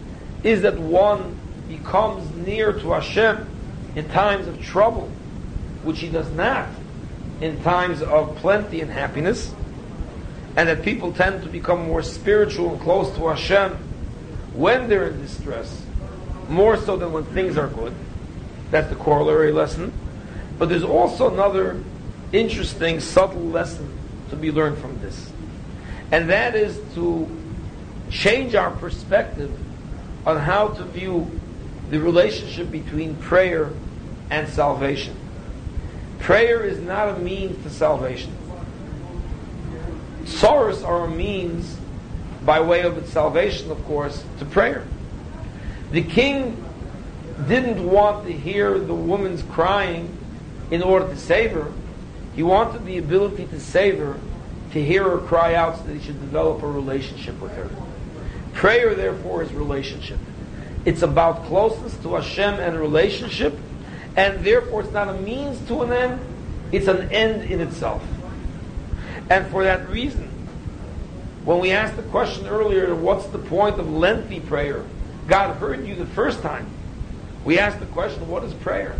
is that one becomes near to Hashem in times of trouble, which he does not in times of plenty and happiness, and that people tend to become more spiritual and close to Hashem when they're in distress, more so than when things are good. That's the corollary lesson. But there's also another interesting, subtle lesson to be learned from this. And that is to change our perspective on how to view the relationship between prayer and salvation. Prayer is not a means to salvation. Sorrows are a means, by way of its salvation, of course, to prayer. The king didn't want to hear the woman's crying in order to save her. He wanted the ability to save her, to hear her cry out so that he should develop a relationship with her. Prayer, therefore, is relationship. It's about closeness to Hashem and relationship, And therefore it's not a means to an end, it's an end in itself. And for that reason, when we asked the question earlier, what's the point of lengthy prayer? God heard you the first time. We asked the question, what is prayer?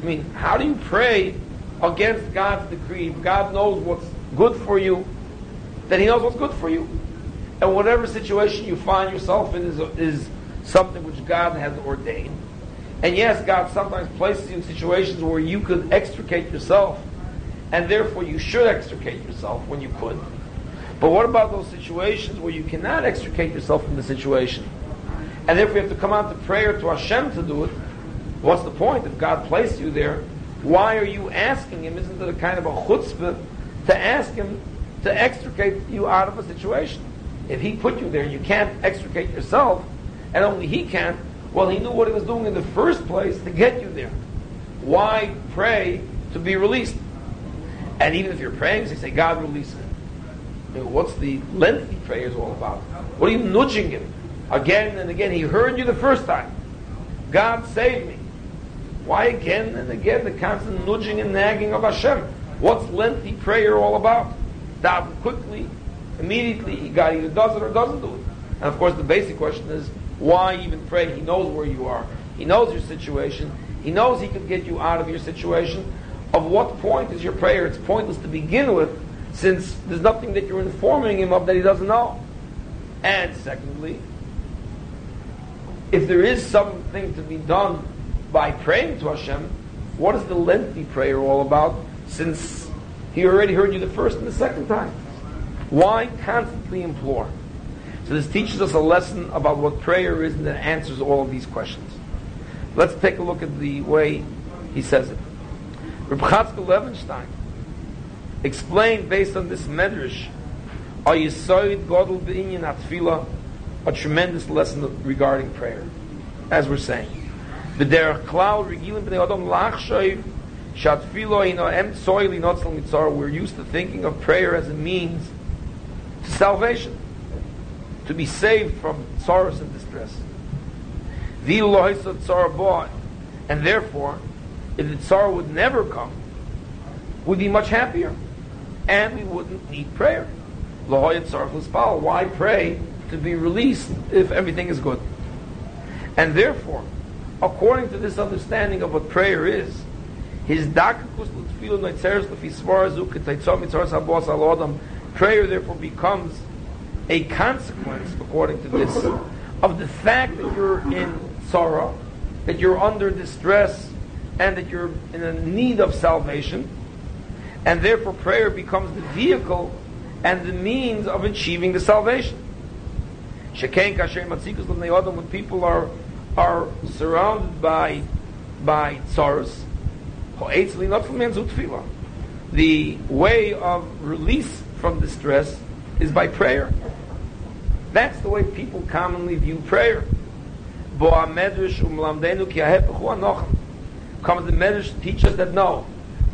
I mean, how do you pray against God's decree? God knows what's good for you, then He knows what's good for you. And whatever situation you find yourself in is, is something which God has ordained. And yes, God sometimes places you in situations where you could extricate yourself, and therefore you should extricate yourself when you could. But what about those situations where you cannot extricate yourself from the situation? And therefore you have to come out to prayer to Hashem to do it. What's the point? If God placed you there, why are you asking Him? Isn't it a kind of a chutzpah to ask Him to extricate you out of a situation? If He put you there, you can't extricate yourself, and only He can. Well, He knew what He was doing in the first place to get you there. Why pray to be released? And even if you're praying, you say, God release it. what's the lengthy prayers all about? What are you nudging Him? Again and again, He heard you the first time. God save me. Why again and again the constant nudging and nagging of Hashem? What's lengthy prayer all about? Stop quickly, immediately, God either does it or doesn't do it. And of course the basic question is, why even pray? He knows where you are. He knows your situation. He knows he can get you out of your situation. Of what point is your prayer? It's pointless to begin with, since there's nothing that you're informing him of that he doesn't know. And secondly, if there is something to be done by praying to Hashem, what is the lengthy prayer all about? Since He already heard you the first and the second time. Why constantly implore? So this teaches us a lesson about what prayer is and that answers all of these questions. Let's take a look at the way he says it. Reb Chatzkel Levenstein explained based on this medrash, "Are you soid godel b'inyan atfila?" a tremendous lesson regarding prayer, as we're saying. We're used to thinking of prayer as a means salvation, to be saved from sorrows and distress. And therefore, if the sorrow would never come, we'd be much happier, and we wouldn't need prayer. Why pray to be released if everything is good. And therefore, according to this understanding of what prayer is, his prayer therefore becomes a consequence, according to this, of the fact that you're in sorrow, that you're under distress, and that you're in a need of salvation, and therefore prayer becomes the vehicle and the means of achieving the salvation. Shekain kasher matzikus adam, when people are are surrounded by by sorrows, the way of release from distress is by prayer. That's the way people commonly view prayer. Comes the medrash to teach us that no,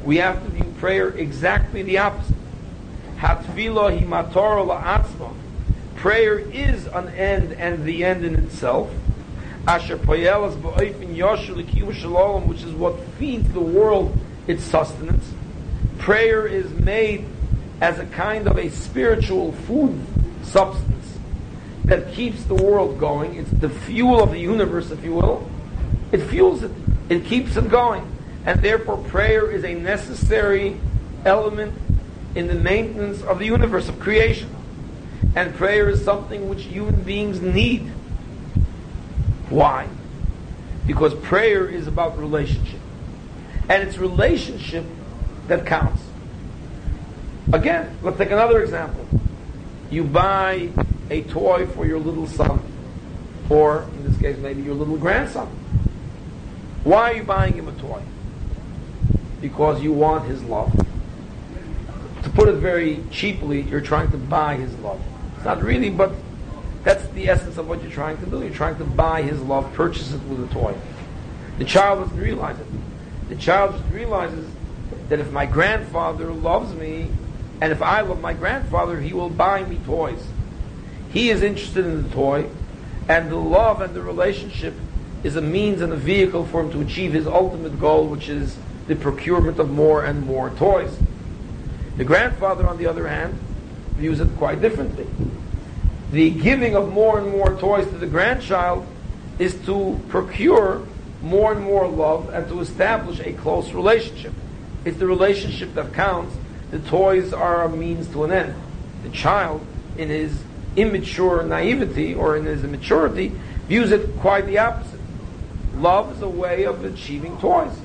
we have to view prayer exactly the opposite. Hatfilo la'atzma prayer is an end and the end in itself. Asher poyelas ba'oifin which is what feeds the world its sustenance. Prayer is made as a kind of a spiritual food substance that keeps the world going. It's the fuel of the universe, if you will. It fuels it. It keeps it going. And therefore prayer is a necessary element in the maintenance of the universe, of creation. And prayer is something which human beings need. Why? Because prayer is about relationship. And it's relationship that counts. Again, let's take another example. You buy a toy for your little son, or in this case, maybe your little grandson. Why are you buying him a toy? Because you want his love. To put it very cheaply, you're trying to buy his love. It's not really, but that's the essence of what you're trying to do. You're trying to buy his love, purchase it with a toy. The child doesn't realize it. The child realizes that if my grandfather loves me, and if I love my grandfather, he will buy me toys. He is interested in the toy, and the love and the relationship is a means and a vehicle for him to achieve his ultimate goal, which is the procurement of more and more toys. The grandfather, on the other hand, views it quite differently. The giving of more and more toys to the grandchild is to procure more and more love and to establish a close relationship. It's the relationship that counts. The toys are a means to an end. The child, in his immature naivety or in his immaturity, views it quite the opposite. Love is a way of achieving toys.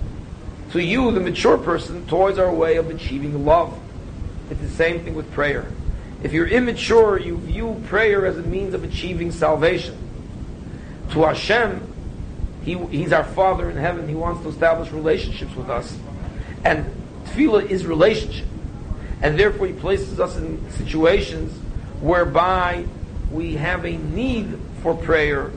To you, the mature person, toys are a way of achieving love. It's the same thing with prayer. If you're immature, you view prayer as a means of achieving salvation. To Hashem, he, He's our Father in heaven. He wants to establish relationships with us. And tefillah is relationship. And therefore, He places us in situations whereby we have a need for prayer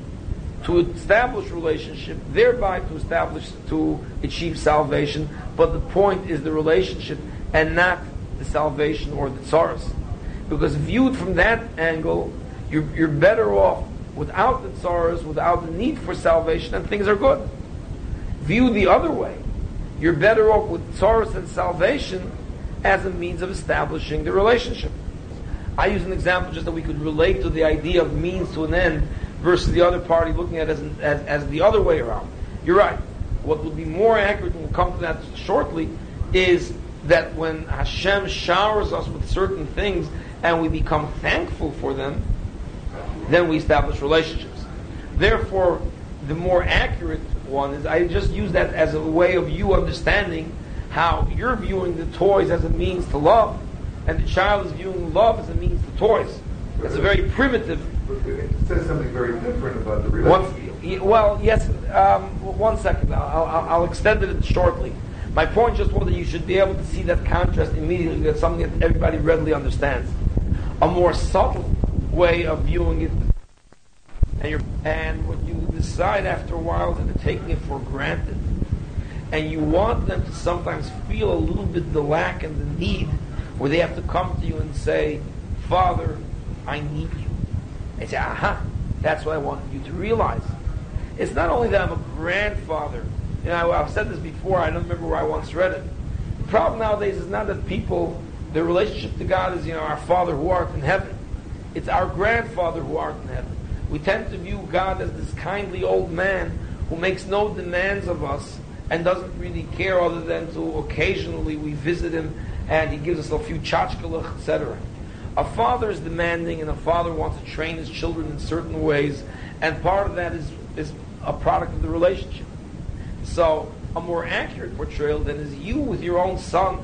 to establish relationship, thereby to establish, to achieve salvation. But the point is the relationship and not the salvation or the tsaras. Because viewed from that angle, you're, you're better off without the tsaras, without the need for salvation, and things are good. Viewed the other way, you're better off with tsaras and salvation as a means of establishing the relationship. I use an example just that we could relate to the idea of means to an end versus the other party looking at it as, as, as the other way around. You're right. What would be more accurate, and we'll come to that shortly, is that when Hashem showers us with certain things and we become thankful for them, then we establish relationships. Therefore, the more accurate one is I just use that as a way of you understanding how you're viewing the toys as a means to love, and the child is viewing love as a means to toys. It's a very primitive.
It says something very different about the relationship.
Well, yes. Um, one second. I'll, I'll, I'll extend it shortly. My point just was that you should be able to see that contrast immediately. That's something that everybody readily understands. A more subtle way of viewing it, and, and what you decide after a while that they're taking it for granted, and you want them to sometimes feel a little bit the lack and the need, where they have to come to you and say, "Father, I need you." They say, "Aha, that's what I want you to realize." It's not only that I'm a grandfather you know, I've said this before, I don't remember where I once read it. The problem nowadays is not that people, their relationship to God is, you know, our Father who art in heaven. It's our grandfather who art in heaven. We tend to view God as this kindly old man who makes no demands of us and doesn't really care other than to occasionally we visit him and he gives us a few tchotchkelech, etc. A father is demanding and a father wants to train his children in certain ways and part of that is, is a product of the relationship. So a more accurate portrayal than is you with your own son.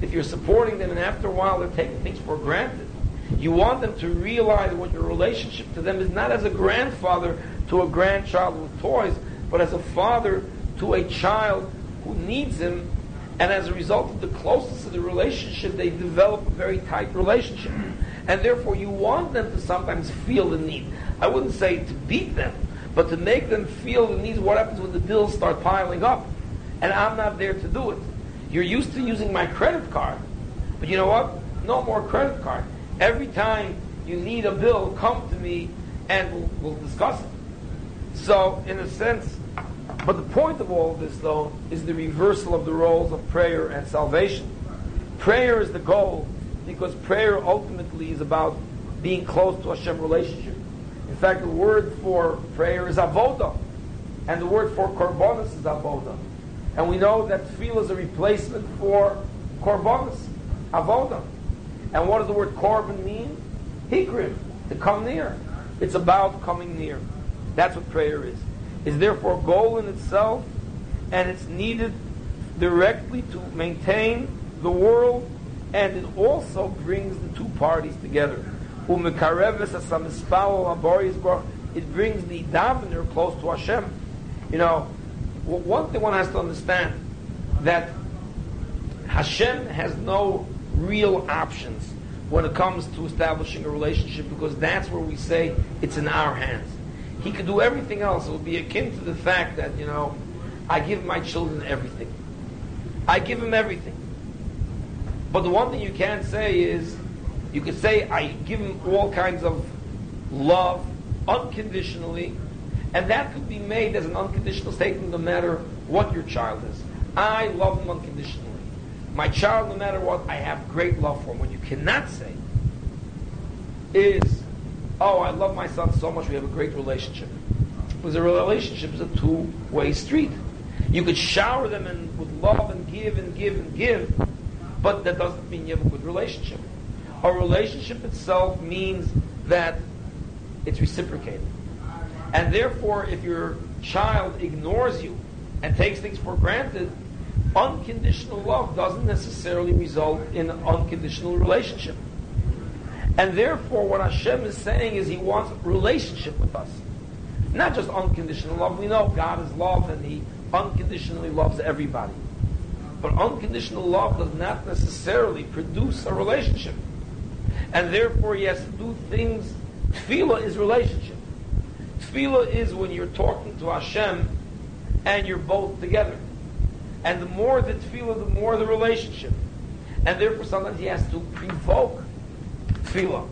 If you're supporting them and after a while they're taking things for granted, you want them to realize what your relationship to them is not as a grandfather to a grandchild with toys, but as a father to a child who needs him. And as a result of the closeness of the relationship, they develop a very tight relationship. And therefore, you want them to sometimes feel the need. I wouldn't say to beat them, but to make them feel the need. what happens when the bills start piling up? And I'm not there to do it. You're used to using my credit card, but you know what? No more credit card. Every time you need a bill, come to me and we'll, we'll discuss it. So, in a sense, but the point of all of this, though, is the reversal of the roles of prayer and salvation. Prayer is the goal because prayer ultimately is about being close to Hashem relationship In fact, the word for prayer is avoda, and the word for korbanos is avoda. And we know that tefillah is a replacement for korbanos, avoda. And what does the word korban mean? Hikrim, to come near. It's about coming near. That's what prayer is. It's therefore a goal in itself, and it's needed directly to maintain the world, and it also brings the two parties together. It brings the davener close to Hashem. You know, one thing one has to understand that Hashem has no real options when it comes to establishing a relationship because that's where we say it's in our hands. He could do everything else. It would be akin to the fact that, you know, I give my children everything. I give them everything. But the one thing you can't say is, you could say, I give them all kinds of love unconditionally, And that could be made as an unconditional statement no matter what your child is. I love them unconditionally. My child, no matter what, I have great love for him. What you cannot say is, oh, I love my son so much, we have a great relationship. Because a relationship is a two-way street. You could shower them in, with love and give and give and give, but that doesn't mean you have a good relationship. A relationship itself means that it's reciprocated. And therefore, if your child ignores you and takes things for granted, unconditional love doesn't necessarily result in an unconditional relationship. And therefore, what Hashem is saying is He wants relationship with us. Not just unconditional love. We know God is love and He unconditionally loves everybody. But unconditional love does not necessarily produce a relationship. And therefore, he has to do things. Tefillah is relationship. Tefillah is when you're talking to Hashem and you're both together. And the more the tefillah, the more the relationship. And therefore, sometimes he has to provoke tefillah.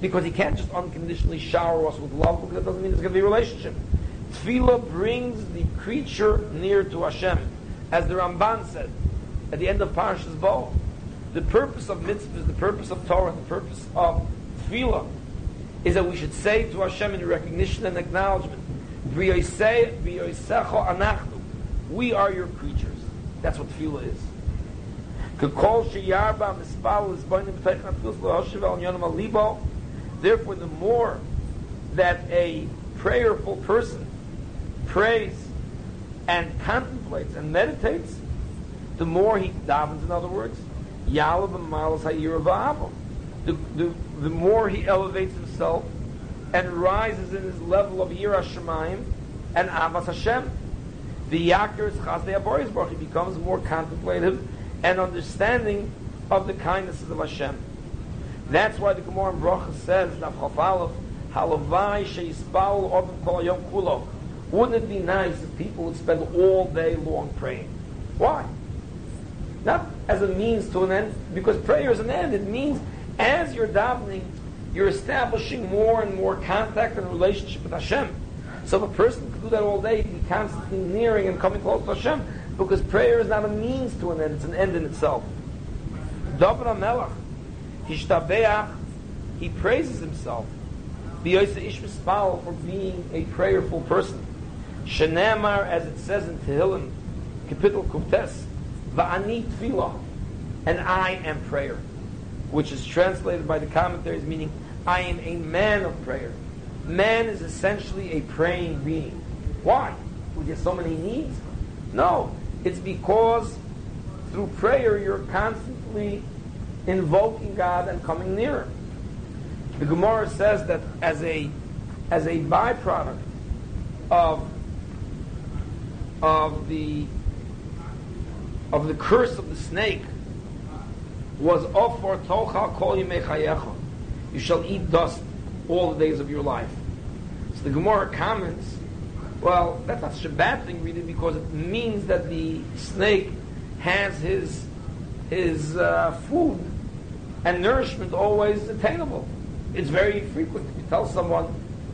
Because he can't just unconditionally shower us with love, because that doesn't mean there's going to be a relationship. Tefillah brings the creature near to Hashem. As the Ramban said at the end of Parashas Bo, the purpose of mitzvahs, the purpose of Torah, the purpose of tefillah is that we should say to Hashem in recognition and acknowledgement, we are your creatures. That's what tefillah is. Therefore, the more that a prayerful person prays and contemplates and meditates, the more he davens, in other words, the, the, the more he elevates himself and rises in his level of Yirah Shemayim and Avas Hashem. The Yakir is Chazdei Aboris He becomes more contemplative and understanding of the kindnesses of Hashem. That's why the Gemara in Bracha says, Halavai Sheisbal Odom Kol Yom Kulo. Wouldn't it be nice if people would spend all day long praying? Why? Not as a means to an end, because prayer is an end. It means as you're davening, you're establishing more and more contact and relationship with Hashem. So if a person could do that all day, be constantly nearing and coming close to Hashem, because prayer is not a means to an end, it's an end in itself. David HaMelech, Hishtabeach, he praises himself. For being a prayerful person. Shenamar, as it says in Tehillim, Kapitel Kuftes, Va'ani Tfilah, and I am prayer, which is translated by the commentaries meaning I am a man of prayer. Man is essentially a praying being. Why? We get so many needs? No, it's because through prayer you're constantly invoking God and coming nearer. The Gemara says that as a as a byproduct of of the of the curse of the snake was offer tocha kol chayecha. You shall eat dust all the days of your life. So the Gemara comments, well, that's not such a bad thing really because it means that the snake has his his uh, food and nourishment always attainable. It's very frequent. You tell someone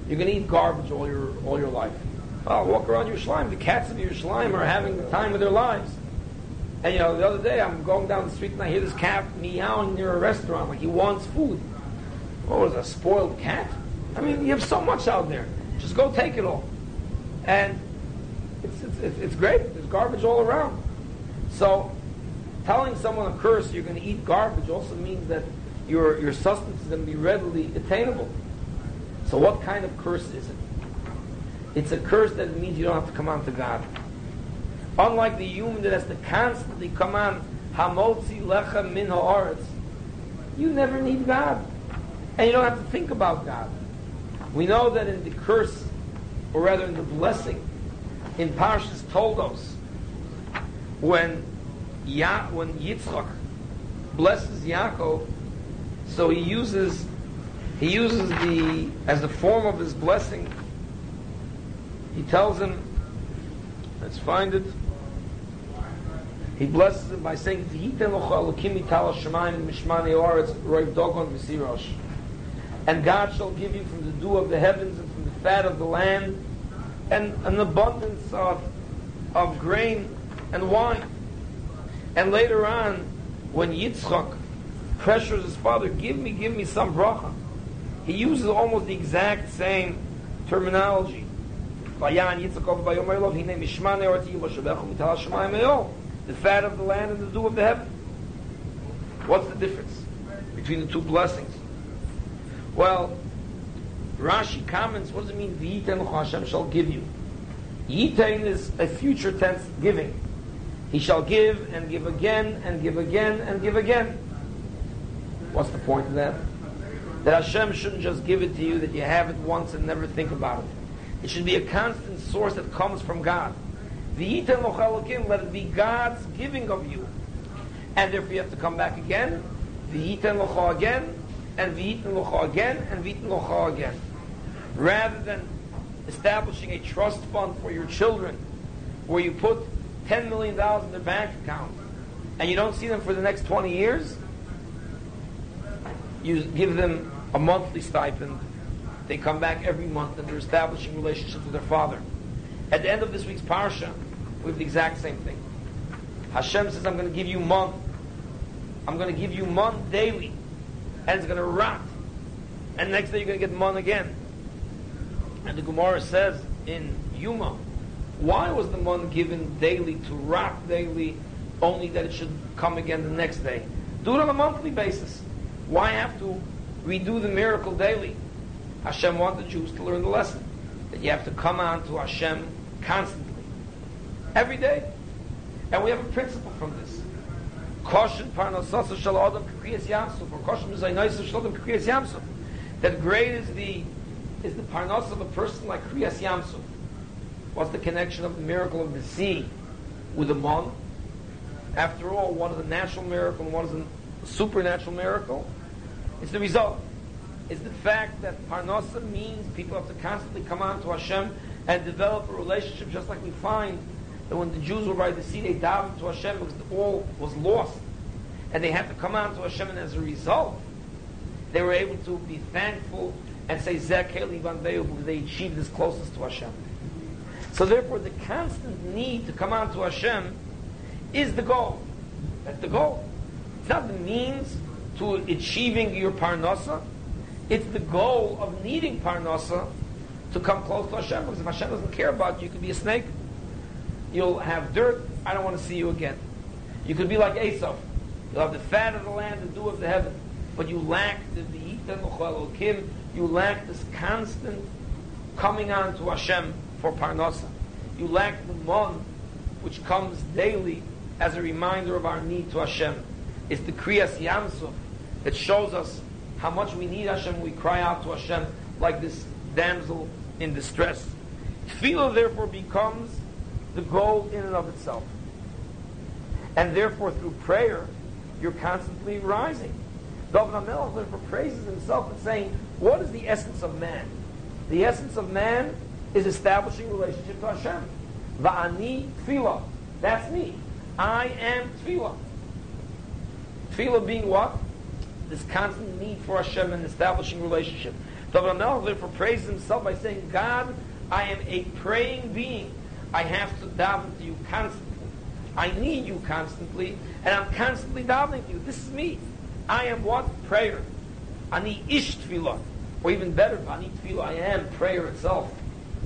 you're going to eat garbage all your all your life, oh, walk around Yerushalayim. The cats of Yerushalayim are having the time of their lives. And you know, the other day I'm going down the street and I hear this cat meowing near a restaurant like he wants food. What was a spoiled cat? I mean, you have so much out there. Just go take it all. And it's, it's, it's great. There's garbage all around. So telling someone a curse you're going to eat garbage also means that your, your sustenance is going to be readily attainable. So what kind of curse is it? It's a curse that means you don't have to come on to God. Unlike the human that has to constantly come on, Hamotzi lechem min ha'aretz, you never need God. And you don't have to think about God. We know that in the curse, or rather in the blessing, in Parshas Toldos, when ya- when Yitzchak blesses Yaakov, so he uses he uses the as the form of his blessing. He tells him, let's find it. He blesses him by saying, And God shall give you from the dew of the heavens fat of the land and an abundance of, of grain and wine. And later on, when Yitzchak pressures his father, give me, give me some bracha, he uses almost the exact same terminology. The fat of the land and the dew of the heaven. What's the difference between the two blessings? Well, Rashi comments, what does it mean, V'yiten Hashem shall give you? Yitain is a future tense giving. He shall give and give again and give again and give again. What's the point of that? That Hashem shouldn't just give it to you, that you have it once and never think about it. It should be a constant source that comes from God. V'yitem lochalokim, let it be God's giving of you. And therefore you have to come back again, v'yitem locha again, and v'yitem locha again, and v'yitem locha again. Rather than establishing a trust fund for your children, where you put $10 million in their bank account, and you don't see them for the next 20 years, you give them a monthly stipend. They come back every mon and they're establishing relationships with their father. At the end of this week's parsha, we have the exact same thing. Hashem says, I'm going to give you mon. I'm going to give you month daily. And it's going to rot. And next day you're going to get mon again. And the Gemara says in Yoma, why was the mon given daily to rot daily, only that it should come again the next day? Do it on a monthly basis. Why have to redo the miracle daily? Hashem wanted Jews to learn the lesson that you have to come on to Hashem constantly, every day. And we have a principle from this. Koshin parnasasa shal adam kriyas yamsuf, or koshin mizaynaysa shal adam kriyas yamsuf. That great is the is the parnas of a person like kriyas yamsuf. What's the connection of the miracle of the sea with the mon? After all, one is a natural miracle and what is a supernatural miracle? It's the result. It's the fact that Parnasa means people have to constantly come on to Hashem and develop a relationship just like we find that when the Jews were by the sea, they davened to Hashem because all was lost. And they had to come out to Hashem, and as a result, they were able to be thankful and say, Zekeli because they achieved this closest to Hashem. So therefore, the constant need to come out to Hashem is the goal. That's the goal. It's not the means to achieving your parnasa. It's the goal of needing parnasa to come close to Hashem. Because if Hashem doesn't care about you, you could be a snake. You'll have dirt. I don't want to see you again. You could be like Esau. You'll have the fat of the land, the dew of the heaven, but you lack the kim. You lack this constant coming on to Hashem for parnasa. You lack the mon, which comes daily as a reminder of our need to Hashem. It's the kriyas yamsuf that shows us how much we need Hashem. We cry out to Hashem like this damsel in distress. Tefillah therefore becomes the goal in and of itself. And therefore, through prayer, you're constantly rising. David HaMelech therefore praises himself and saying, what is the essence of man? The essence of man is establishing relationship to Hashem. Va'ani tefillah. That's me. I am tefillah. Tefillah being what? This constant need for Hashem and establishing relationship. David HaMelech therefore praises himself by saying, God, I am a praying being. I have to daven to you constantly. I need you constantly, and I'm constantly davening to you. This is me. I am what? Prayer. Ani ish tefillah. Or even better, ani tefillah, I am prayer itself.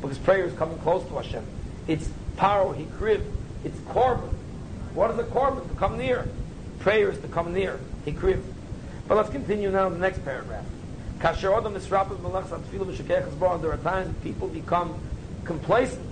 Because prayer is coming close to Hashem. It's paro, hikriv. It's korban. What is a korban? To come near. Prayer is to come near. Hikriv. But let's continue now in the next paragraph. There are times people become complacent.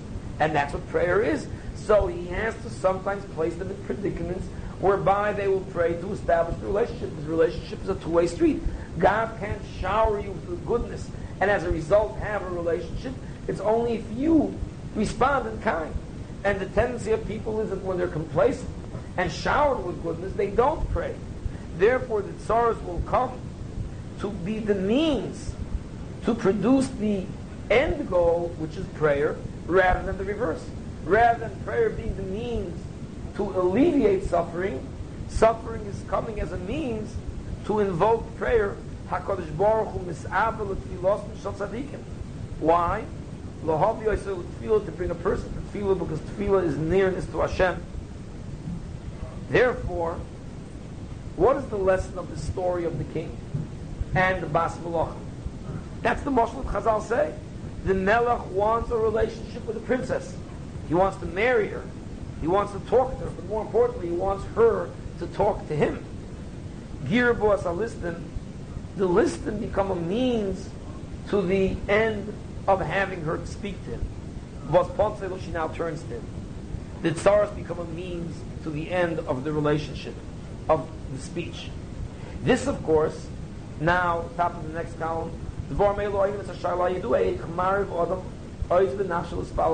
And that's what prayer is. So He has to sometimes place them in predicaments whereby they will pray to establish the relationship. This relationship is a two-way street. God can't shower you with goodness and as a result have a relationship. It's only if you respond in kind. And the tendency of people is that when they're complacent and showered with goodness, they don't pray. Therefore, the tsaras will come to be the means to produce the end goal, which is prayer, rather than the reverse. Rather than prayer being the means to alleviate suffering, suffering is coming as a means to invoke prayer. HaKadosh Baruch Hu mis'avel tefillos mishal tzadikim. Why? Lohavi yosel tefillah to bring a person to tefillah because tefillah is nearness to Hashem. Therefore, what is the lesson of the story of the king and the Bas Malach? That's the Moshe Chazal say. The Melech wants a relationship with the princess. He wants to marry her. He wants to talk to her, but more importantly, he wants her to talk to him. Girabos alistin, the listin become a means to the end of having her speak to him. Vos she now turns to him. The tsaras become a means to the end of the relationship, of the speech. This, of course, now, top of the next column, Melo even a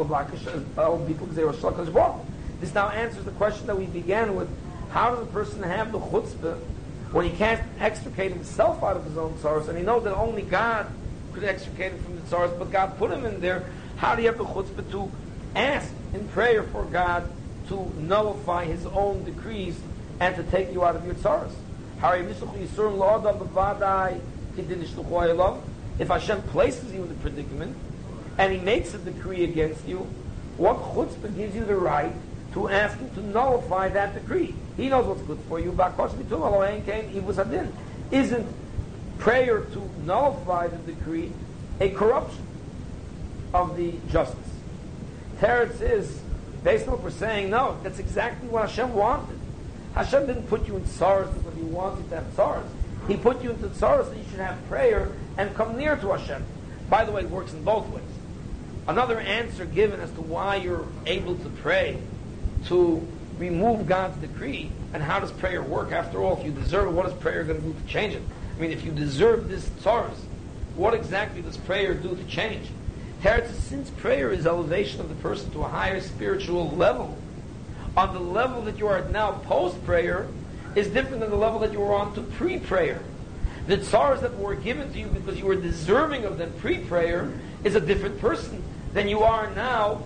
Blakish Espal Bikul Gzeir Shlakash Baruch this now answers the question that we began with. How does a person have the chutzpah when he can't extricate himself out of his own sorrows, and he knows that only God could extricate him from the sorrows, but God put him in there? How do you have the chutzpah to ask in prayer for God to nullify His own decrees and to take you out of your sorrows? If Hashem places you in the predicament and He makes a decree against you, what chutzpah gives you the right to ask him to nullify that decree. He knows what's good for you. Isn't prayer to nullify the decree a corruption of the justice? Teretz is, based on what we're saying, no, that's exactly what Hashem wanted. Hashem didn't put you in sorrows because he wanted to have sorrows. He put you into sorrows so you should have prayer and come near to Hashem. By the way, it works in both ways. Another answer given as to why you're able to pray to remove God's decree. And how does prayer work? After all, if you deserve it, what is prayer going to do to change it? I mean, if you deserve this tzaras, what exactly does prayer do to change? Teretz, since prayer is elevation of the person to a higher spiritual level, on the level that you are at now post prayer is different than the level that you were on to pre prayer. The tzaras that were given to you because you were deserving of them pre prayer is a different person than you are now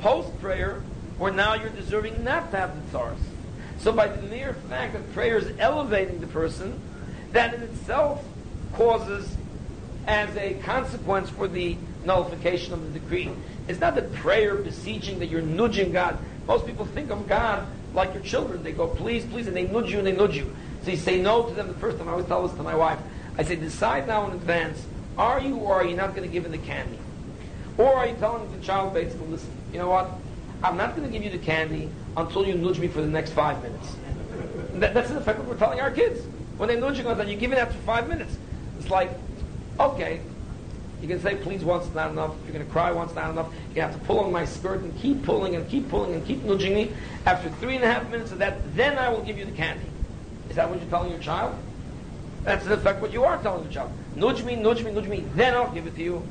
post prayer where now you're deserving not to have the tzaras. So by the mere fact that prayer is elevating the person, that in itself causes as a consequence for the nullification of the decree. It's not that prayer beseeching that you're nudging God. Most people think of God like your children. They go, please, please, and they nudge you and they nudge you. So you say no to them the first time. I always tell this to my wife. I say, decide now in advance, are you or are you not going to give him the candy? Or are you telling the child basically, listen, you know what? I'm not going to give you the candy until you nudge me for the next five minutes. That, that's in effect what we're telling our kids. When they nudge you, you give it after five minutes. It's like, okay, you can say please once, not enough. You're going to cry once, not enough. You have to pull on my skirt and keep pulling and keep pulling and keep nudging me. After three and a half minutes of that, then I will give you the candy. Is that what you're telling your child? That's in effect what you are telling your child. Nudge me, nudge me, nudge me, then I'll give it to you.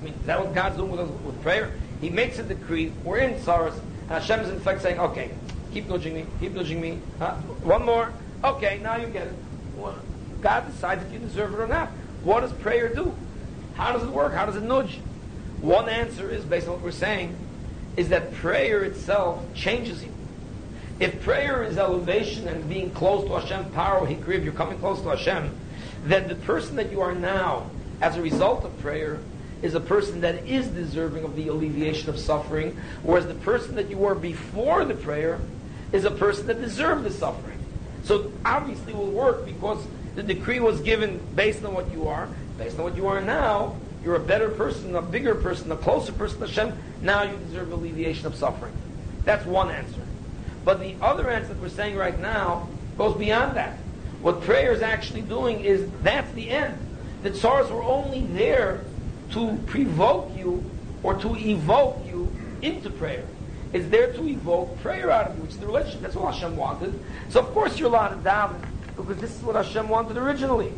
I mean, is that what God's doing with us with prayer? He makes a decree. We're in sorrows. And Hashem is in fact saying, okay, keep nudging me, keep nudging me. Huh? One more. Okay, now you get it. Well, God decides if you deserve it or not. What does prayer do? How does it work? How does it nudge? One answer is, based on what we're saying, is that prayer itself changes you. If prayer is elevation and being close to Hashem, power, Hikriv, you're coming close to Hashem, then the person that you are now, as a result of prayer, is a person that is deserving of the alleviation of suffering, whereas the person that you were before the prayer is a person that deserved the suffering. So obviously will work because the decree was given based on what you are. Based on what you are now, you're a better person, a bigger person, a closer person to Hashem. Now you deserve alleviation of suffering. That's one answer. But the other answer that we're saying right now goes beyond that. What prayer is actually doing is that's the end. The tsaras were only there to provoke you or to evoke you into prayer. It's there to evoke prayer out of you, which is the relationship. That's what Hashem wanted. So of course you're allowed to daven because this is what Hashem wanted originally.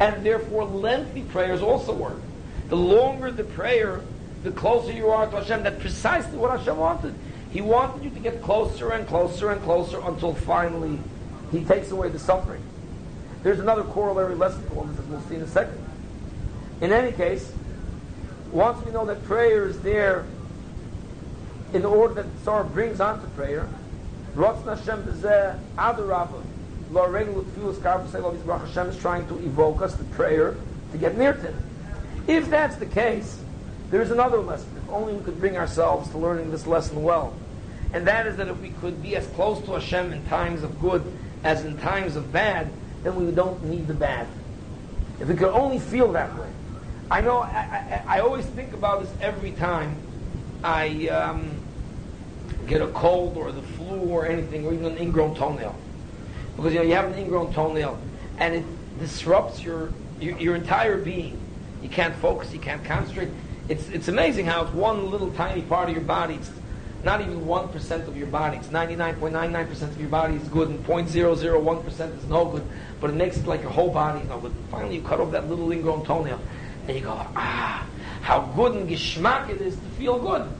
And therefore lengthy prayers also work. The longer the prayer, the closer you are to Hashem, that's precisely what Hashem wanted. He wanted you to get closer and closer and closer until finally He takes away the suffering. There's another corollary lesson all this, as we'll see in a second. In any case, once we know that prayer is there in the order that Tzar brings on to prayer, Rotz Hashem B'zeh Adarabah Baruch Hashem is trying to evoke us to prayer to get near to Him. If that's the case, there is another lesson. If only we could bring ourselves to learning this lesson well. And that is that if we could be as close to Hashem in times of good as in times of bad, then we don't need the bad. If we could only feel that way. I know, I, I, I always think about this every time I um, get a cold or the flu or anything, or even an ingrown toenail. Because you know you have an ingrown toenail, and it disrupts your, your, your entire being. You can't focus, you can't concentrate. It's, it's amazing how it's one little tiny part of your body. It's not even 1% of your body. It's 99.99% of your body is good, and 0.001% is no good. But it makes it like your whole body is no good. Finally, you cut off that little ingrown toenail, and you go, ah, how good and geschmack it is to feel good.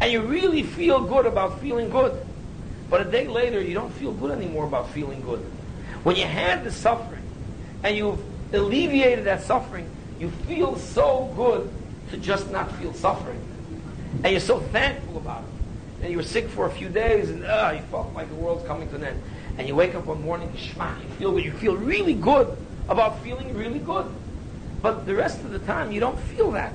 And you really feel good about feeling good. But a day later, you don't feel good anymore about feeling good. When you had the suffering, and you've alleviated that suffering, you feel so good to just not feel suffering. And you're so thankful about it. And you were sick for a few days, and uh, you felt like the world's coming to an end. And you wake up one morning, shma, you feel good. You feel really good about feeling really good. But the rest of the time, you don't feel that.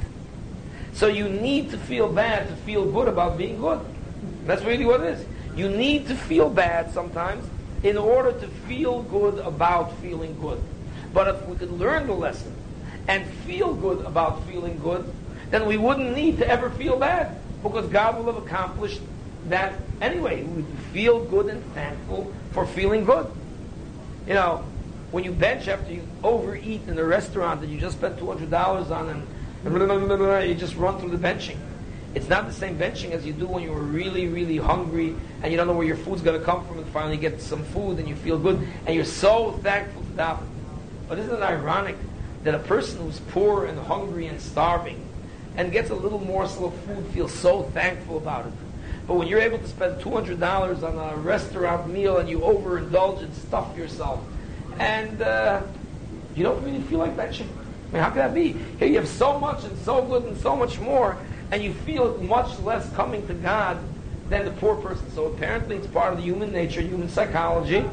So you need to feel bad to feel good about being good. That's really what it is. You need to feel bad sometimes in order to feel good about feeling good. But if we could learn the lesson and feel good about feeling good, then we wouldn't need to ever feel bad because God will have accomplished that anyway. We would feel good and thankful for feeling good. You know, when you bench after you overeat in a restaurant that you just spent $200 on and you just run through the benching. It's not the same benching as you do when you were really, really hungry and you don't know where your food's going to come from and finally get some food and you feel good and you're so thankful to that. But isn't it ironic that a person who's poor and hungry and starving and gets a little morsel of food feels so thankful about it? But when you're able to spend $200 on a restaurant meal and you overindulge and stuff yourself, and uh, you don't really feel like that shit. I mean, how could that be? Here you have so much and so good and so much more, and you feel much less coming to God than the poor person. So apparently it's part of the human nature, human psychology,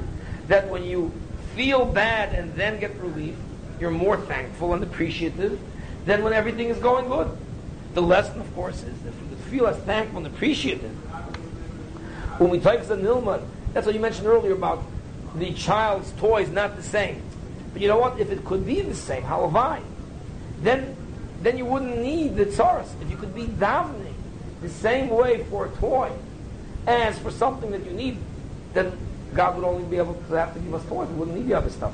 that when you feel bad and then get relief, you're more thankful and appreciative than when everything is going good. The lesson, of course, is that we feel as thankful and appreciative. When we take the nilman, that's what you mentioned earlier about the child's toys not the same. But you know what? If it could be the same, halavai, then then you wouldn't need the tzaras. If you could be davening the same way for a toy as for something that you need, then God would only be able to have to give us toys. We wouldn't need the other stuff.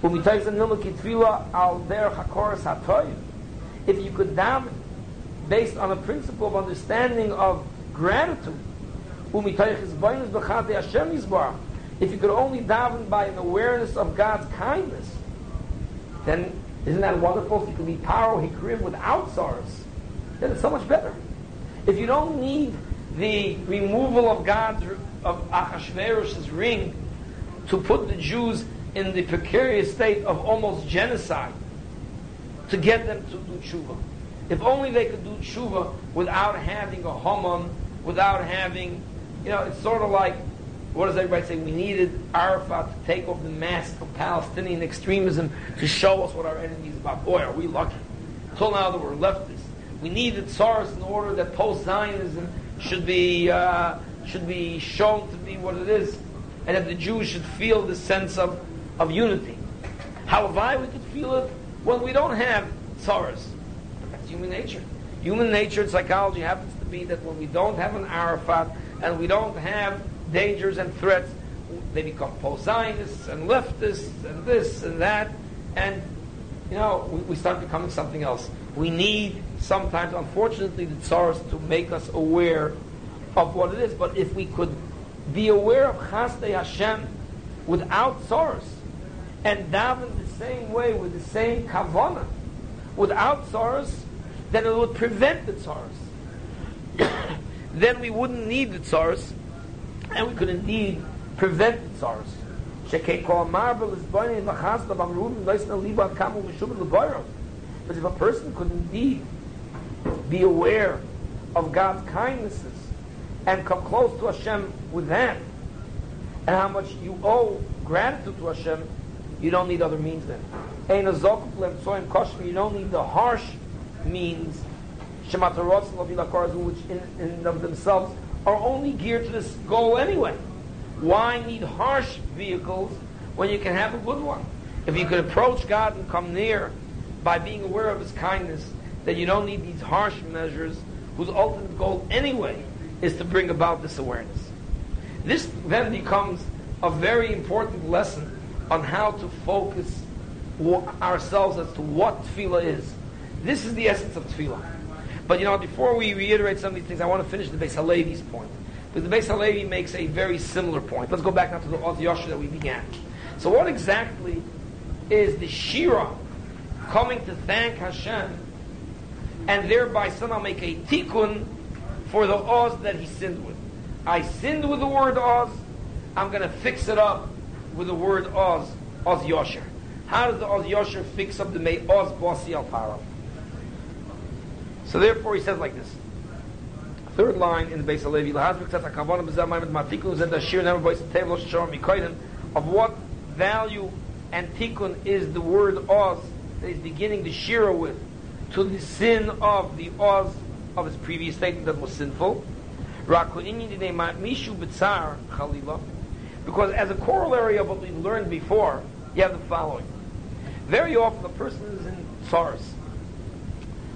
When we take the nilakitfila al der hakoras hatoy, if you could daven based on a principle of understanding of gratitude, if you could only daven by an awareness of God's kindness, then isn't that wonderful? If you could be paro hikriv without sorrows, then it's so much better. If you don't need the removal of God's of Achashverosh's ring to put the Jews in the precarious state of almost genocide to get them to do tshuva. If only they could do tshuva without having a Haman, without having, you know, it's sort of like what does everybody say? We needed Arafat to take off the mask of Palestinian extremism to show us what our enemy is about. Boy, are we lucky. Until now that we're leftists. We needed SARS in order that post-Zionism should be, uh, should be shown to be what it is, and that the Jews should feel the sense of, of unity. However, we could feel it when we don't have SARS. Human nature. Human nature and psychology happens to be that when we don't have an Arafat and we don't have dangers and threats, they become post-Zionists and leftists and this and that, and you know we, we start becoming something else. We need sometimes, unfortunately, the tsars to make us aware of what it is. But if we could be aware of Chasdei Hashem without tsars and daven the same way with the same kavana, without tsars, then it would prevent the tsaras. then we wouldn't need the tsaras, and we could indeed prevent the tsaras. Shekei kol marvel is bani lachasna bamrun leisna liban kamu v'shubin l'boyro. But if a person could indeed be aware of God's kindnesses and come close to Hashem with that, and how much you owe gratitude to Hashem, you don't need other means then. Ein azok lemtsoim koshmi, you don't need the harsh means, shematarotz which in, in of themselves are only geared to this goal anyway. Why need harsh vehicles when you can have a good one? If you can approach God and come near by being aware of His kindness, that you don't need these harsh measures whose ultimate goal anyway is to bring about this awareness. This then becomes a very important lesson on how to focus ourselves as to what tefillah is. This is the essence of tefillah. But you know, before we reiterate some of these things, I want to finish the Beis Halevi's point. Because the Beis Halevi makes a very similar point. Let's go back now to the Oz that we began. So what exactly is the Shira coming to thank Hashem and thereby somehow make a tikkun for the Oz that he sinned with? I sinned with the word Oz, I'm going to fix it up with the word Oz, Oz Yosher. How does the Oz Yosher fix up the May Oz Bossi Al Paro? So therefore he says like this. Third line in the Beis Halevi, of what value and tikkun is the word Oz that he's beginning the shira with to the sin of the Oz of his previous statement that was sinful. Because as a corollary of what we've learned before, you have the following. Very often a person is in tsaros.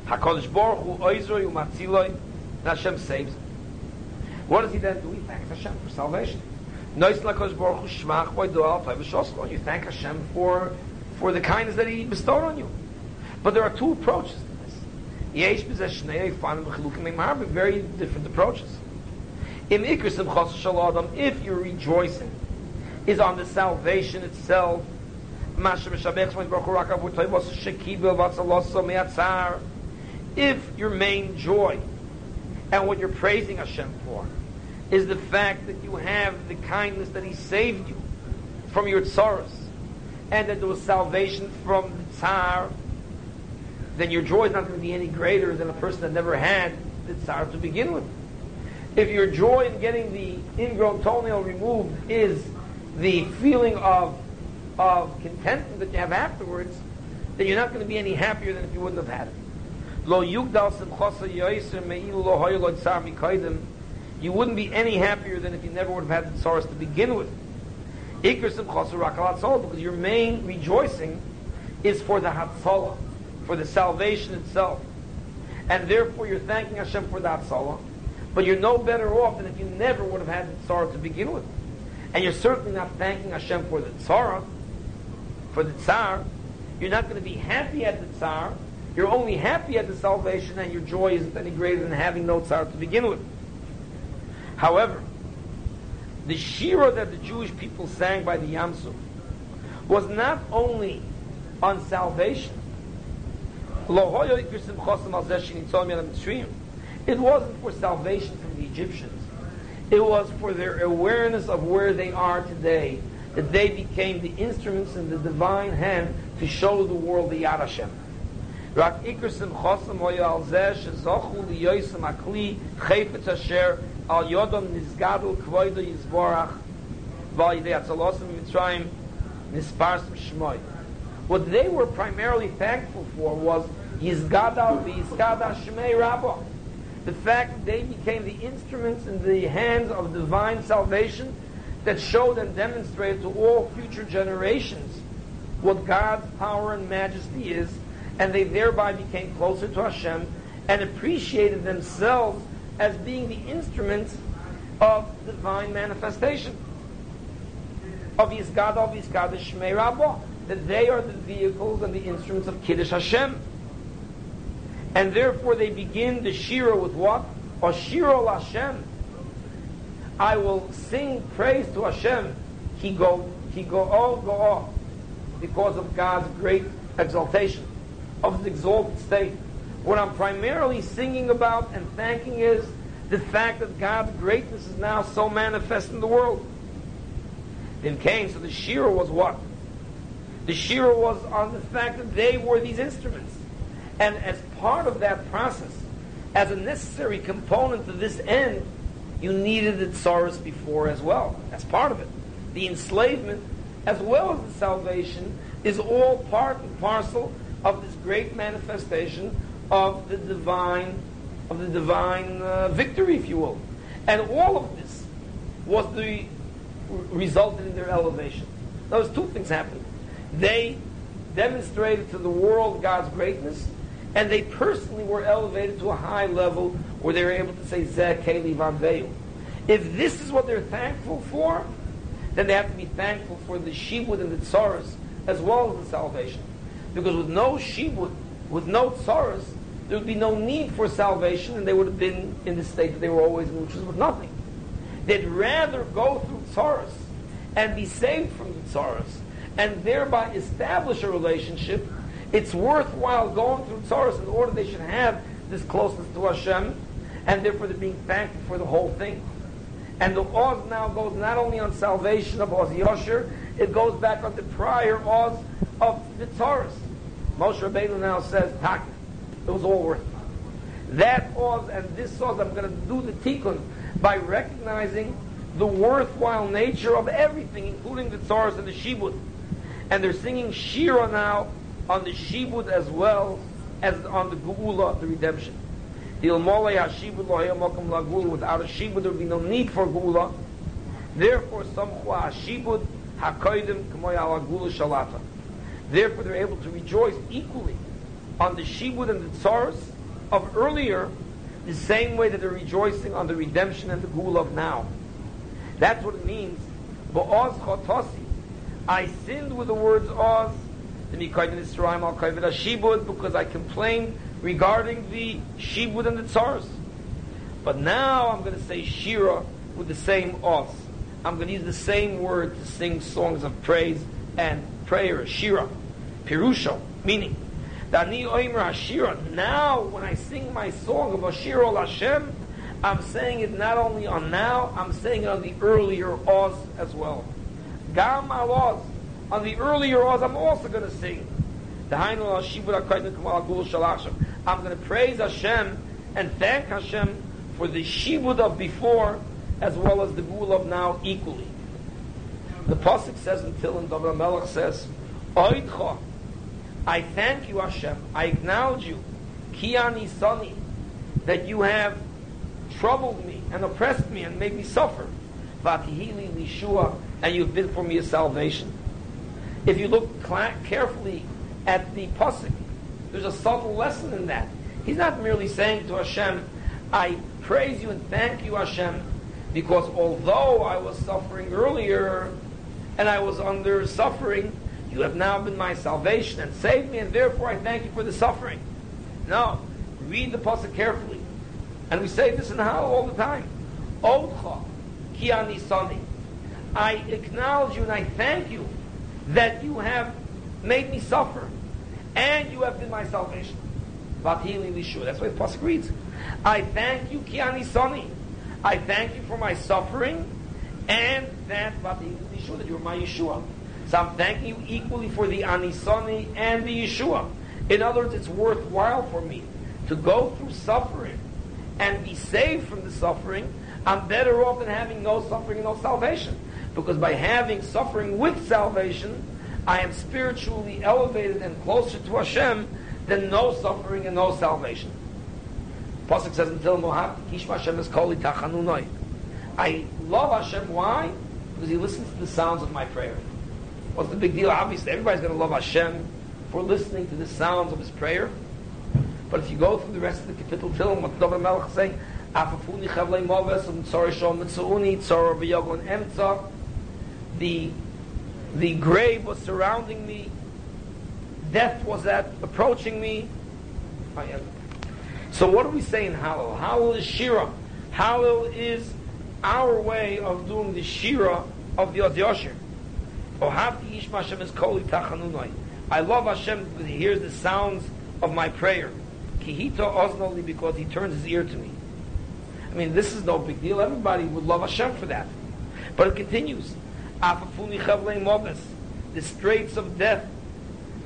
HaKadosh Baruch Hu oizroi umatziloi, Hashem saves. What does he then do? He thanks Hashem for salvation. Nois LaKadosh Baruch Hu shmach boi doal toiv You thank Hashem for, for the kindness that he bestowed on you. But there are two approaches to this. Yesh b'zeh shnei fanim very different approaches. Im ikrisim chos shalom, if you're rejoicing, is on the salvation itself. If your main joy and what you're praising Hashem for is the fact that you have the kindness that He saved you from your tsaros and that there was salvation from the tsar, then your joy is not going to be any greater than a person that never had the tsar to begin with. If your joy in getting the ingrown toenail removed is the feeling of, of contentment that you have afterwards, then you're not going to be any happier than if you wouldn't have had it. Lo yugdal You wouldn't be any happier than if you never would have had the sorrows to begin with. Because your main rejoicing is for the hatzalah, for the salvation itself. And therefore you're thanking Hashem for the hatzalah. But you're no better off than if you never would have had the sorrow to begin with. And you're certainly not thanking Hashem for the tzara, for the tsar. You're not going to be happy at the tsar. You're only happy at the salvation, and your joy isn't any greater than having no tsar to begin with. However, the shira that the Jewish people sang by the Yamsuf was not only on salvation. It wasn't for salvation from the Egyptians. It was for their awareness of where they are today that they became the instruments in the divine hand to show the world the Yad Hashem. רק עיקר שמחוסם היה על זה שזוכו ליוסם הכלי חפץ אשר על יודום נסגדל כבוידו יסבורך ועל ידי הצלוסם במצרים נספרסם שמוי. What they were primarily thankful for was Yizgadal v'Yizgadal Shmei Rabbah the fact that they became the instruments in the hands of divine salvation that showed and demonstrated to all future generations what God's power and majesty is, and they thereby became closer to Hashem and appreciated themselves as being the instruments of divine manifestation. Of Yizgad, of Yizgad, Shmei Rabbah. That they are the vehicles and the instruments of Kiddush Hashem. And therefore they begin the Shira with what? Oshiro Hashem. I will sing praise to Hashem. He go, he go, oh, go off. Because of God's great exaltation, of his exalted state, What I'm primarily singing about and thanking is the fact that God's greatness is now so manifest in the world. Then came, so the Shira was what? The Shira was on the fact that they were these instruments. And as part of that process, as a necessary component to this end, you needed the tsaris before as well. As part of it. The enslavement, as well as the salvation, is all part and parcel of this great manifestation of the divine, of the divine uh, victory, if you will. And all of this was the resulted in their elevation. Those two things happened. They demonstrated to the world God's greatness, and they personally were elevated to a high level where they were able to say Zeh Keli Van If this is what they're thankful for, then they have to be thankful for the shibud and the tsaras as well as the salvation. Because with no shibud, with no tsaras, there would be no need for salvation, and they would have been in the state that they were always in, which is with nothing. They'd rather go through tsaras and be saved from the tsaras, and thereby establish a relationship. It's worthwhile going through tsaras in order they should have this closeness to Hashem, and therefore they're being thankful for the whole thing. And the Oz now goes not only on salvation of Oz Yosher, it goes back on the prior Oz of the Taurus. Moshe Rabbeinu now says, Tak, it was all worth it. That Oz and this Oz, I'm going to do the tikkun by recognizing the worthwhile nature of everything, including the Taurus and the Shibud. And they're singing Shira now on the Shibud as well as on the Geula, the redemption. Without a shibud, there would be no need for gula. Therefore, samchu shibud hakoidim k'moy ala gula shalata. Therefore, they're able to rejoice equally on the shibud and the tsaras of earlier, the same way that they're rejoicing on the redemption and the gula of now. That's what it means. Ba'oz chotasi. I sinned with the words oz. Because I complained regarding the shibud and the tsars. But now I'm going to say shira with the same os. I'm going to use the same word to sing songs of praise and prayer, shira, pirusha, meaning. Dani oimer shira. Now, when I sing my song of Ashir ol Hashem, I'm saying it not only on now, I'm saying it on the earlier Oz as well. Gam al Oz. On the earlier Oz, I'm also going to sing. I'm going to praise Hashem and thank Hashem for the shibud of before as well as the gul of now equally. The pasuk says until and David Melech says, Oidcha, I thank you Hashem, I acknowledge you, Kiani Sani, that you have troubled me and oppressed me and made me suffer. Vatihili Lishua, and you've been for me a salvation. If you look carefully at the pasuk. There's a subtle lesson in that. He's not merely saying to Hashem, I praise you and thank you, Hashem, because although I was suffering earlier and I was under suffering, you have now been my salvation and saved me, and therefore I thank you for the suffering. No, read the pasuk carefully. And we say this in Hallel all the time. Odcha, ki sani. I acknowledge you and I thank you that you have made me suffer, and you have been my salvation. That's why the Pasuk reads, I thank you, Kiani Sani. I thank you for my suffering, and that that you are my Yeshua. So I'm thanking you equally for the Anisani and the Yeshua. In other words, it's worthwhile for me to go through suffering and be saved from the suffering. I'm better off than having no suffering and no salvation. Because by having suffering with salvation, I am spiritually elevated and closer to Hashem than no suffering and no salvation. Pasuk says until Mohab Kishma Hashem is koli tachanunoi. I love Hashem. Why? Because He listens to the sounds of my prayer. What's the big deal? Obviously, everybody's going to love Hashem for listening to the sounds of His prayer. But if you go through the rest of the kapitel film, what David is saying, Afafuni moves tzor shom mitzuuni v'yogon emtza, the the grave was surrounding me, death was at approaching me. So what do we say in Hallel? Hallel is Shira. Hallel is our way of doing the Shira of the Ozyosher. Ohavti Yishma Hashem is Koli Tachanunai. I love Hashem because He hears the sounds of my prayer. Kihita oznoli because he turns his ear to me. I mean, this is no big deal. Everybody would love Hashem for that. But it continues. Afafuni chavlei mogas. The straits of death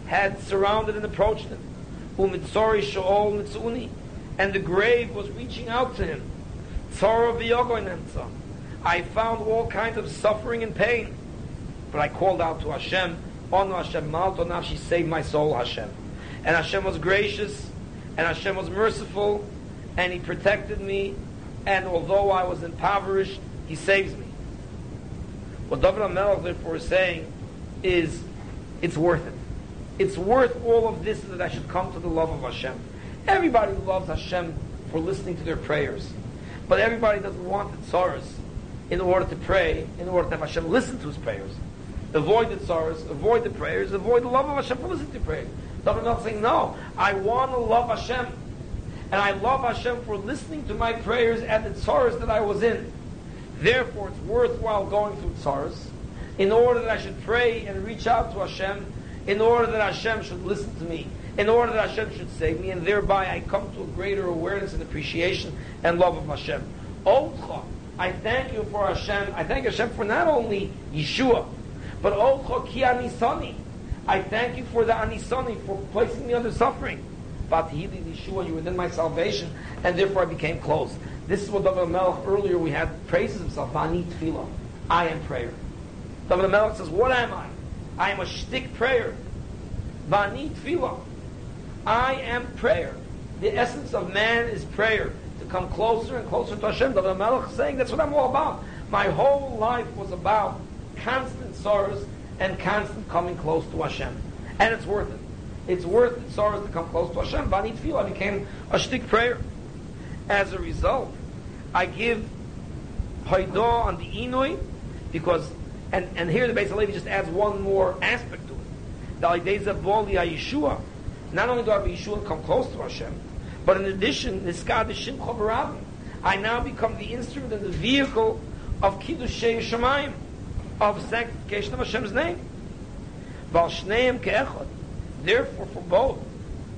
had surrounded and approached him. Umitzori shaol mitzuni. And the grave was reaching out to him. Tzara v'yogoinenza. I found all kinds of suffering and pain. But I called out to Hashem, On Hashem, Malto Nafshi, save my soul, Hashem. And Hashem was gracious, and Hashem was merciful, and He protected me, and although I was impoverished, He saves me. What David HaMelech therefore is saying is, it's worth it. It's worth all of this that I should come to the love of Hashem. Everybody loves Hashem for listening to their prayers. But everybody doesn't want the tzaras in order to pray, in order to have Hashem listen to his prayers. Avoid the tzaras, avoid the prayers, avoid the love of Hashem for listening to prayers. David not saying, no, I want to love Hashem. And I love Hashem for listening to my prayers at the tzaras that I was in. Therefore, it's worthwhile going through tzaras in order that I should pray and reach out to Hashem, in order that Hashem should listen to me, in order that Hashem should save me, and thereby I come to a greater awareness and appreciation and love of Hashem. Otcha, I thank you for Hashem. I thank Hashem for not only Yeshua, but Otcha ki anisani. I thank you for the anisani, for placing me under suffering. Batihili Yeshua, you within my salvation, and therefore I became close. This is what David Melech earlier we had praises himself. Bani tefillah. I am prayer. David Melech says, what am I? I am a shtick prayer. Bani tefillah. I am prayer. The essence of man is prayer. To come closer and closer to Hashem. David Melech saying that's what I'm all about. My whole life was about constant sorrows and constant coming close to Hashem. And it's worth it. It's worth it sorrows to come close to Hashem. Bani tefillah became a shtick prayer. As a result, I give Haidah on the Inui because, and, and here the Beis Halevi just adds one more aspect to it. The Ideza Boli Yeshua. Not only do I have Yeshua come close to Hashem, but in addition, Niskad Shimcha. I now become the instrument and the vehicle of Kiddushei Shemayim, of sanctification of Hashem's name. Val Shneim Ke'echot. Therefore, for both,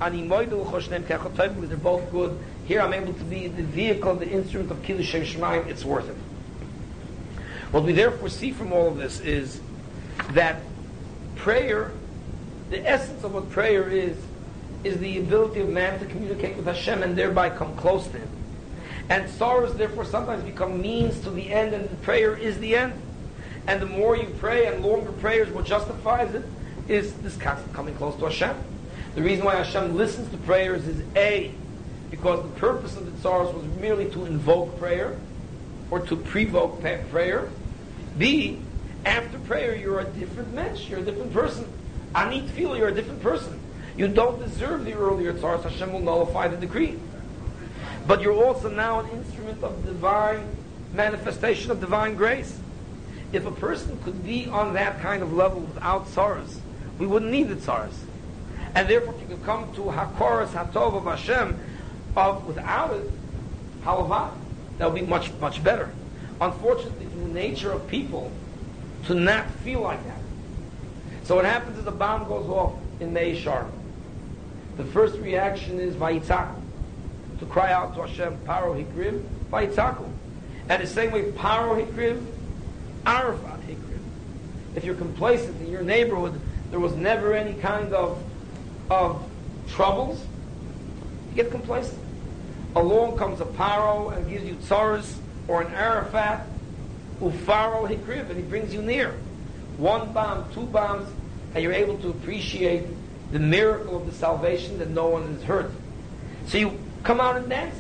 Ani Moidul Choshneim Ke'echot because they're both good here I'm able to be the vehicle, the instrument of Kiddush Shemaim, it's worth it. What we therefore see from all of this is that prayer, the essence of what prayer is, is the ability of man to communicate with Hashem and thereby come close to Him. And sorrows therefore sometimes become means to the end, and the prayer is the end. And the more you pray and longer prayers, what justifies it is this constant coming close to Hashem. The reason why Hashem listens to prayers is A, because the purpose of the tsaros was merely to invoke prayer or to provoke prayer. B, after prayer, you're a different mensch, you're a different person. I need to feel you're a different person. You don't deserve the earlier tsaros. Hashem will nullify the decree. But you're also now an instrument of divine manifestation of divine grace. If a person could be on that kind of level without tsaros, we wouldn't need the tsaros. And therefore, if you could come to Hakoras Hatov of Hashem, of without it, halava, that would be much, much better. Unfortunately, the nature of people to not feel like that. So what happens is the bomb goes off in Mea Shearim. The first reaction is Vayitzaku, to cry out to Hashem, Paro Hikriv, Vayitzaku. And the same way, Paro Hikriv, Arafat Hikriv. If you're complacent in your neighborhood, there was never any kind of, of troubles, you get complacent along comes a paro and gives you tsaras or an Arafat, ufaro hikriv, and he brings you near. One bomb, two bombs, and you're able to appreciate the miracle of the salvation that no one is hurt. So you come out and dance.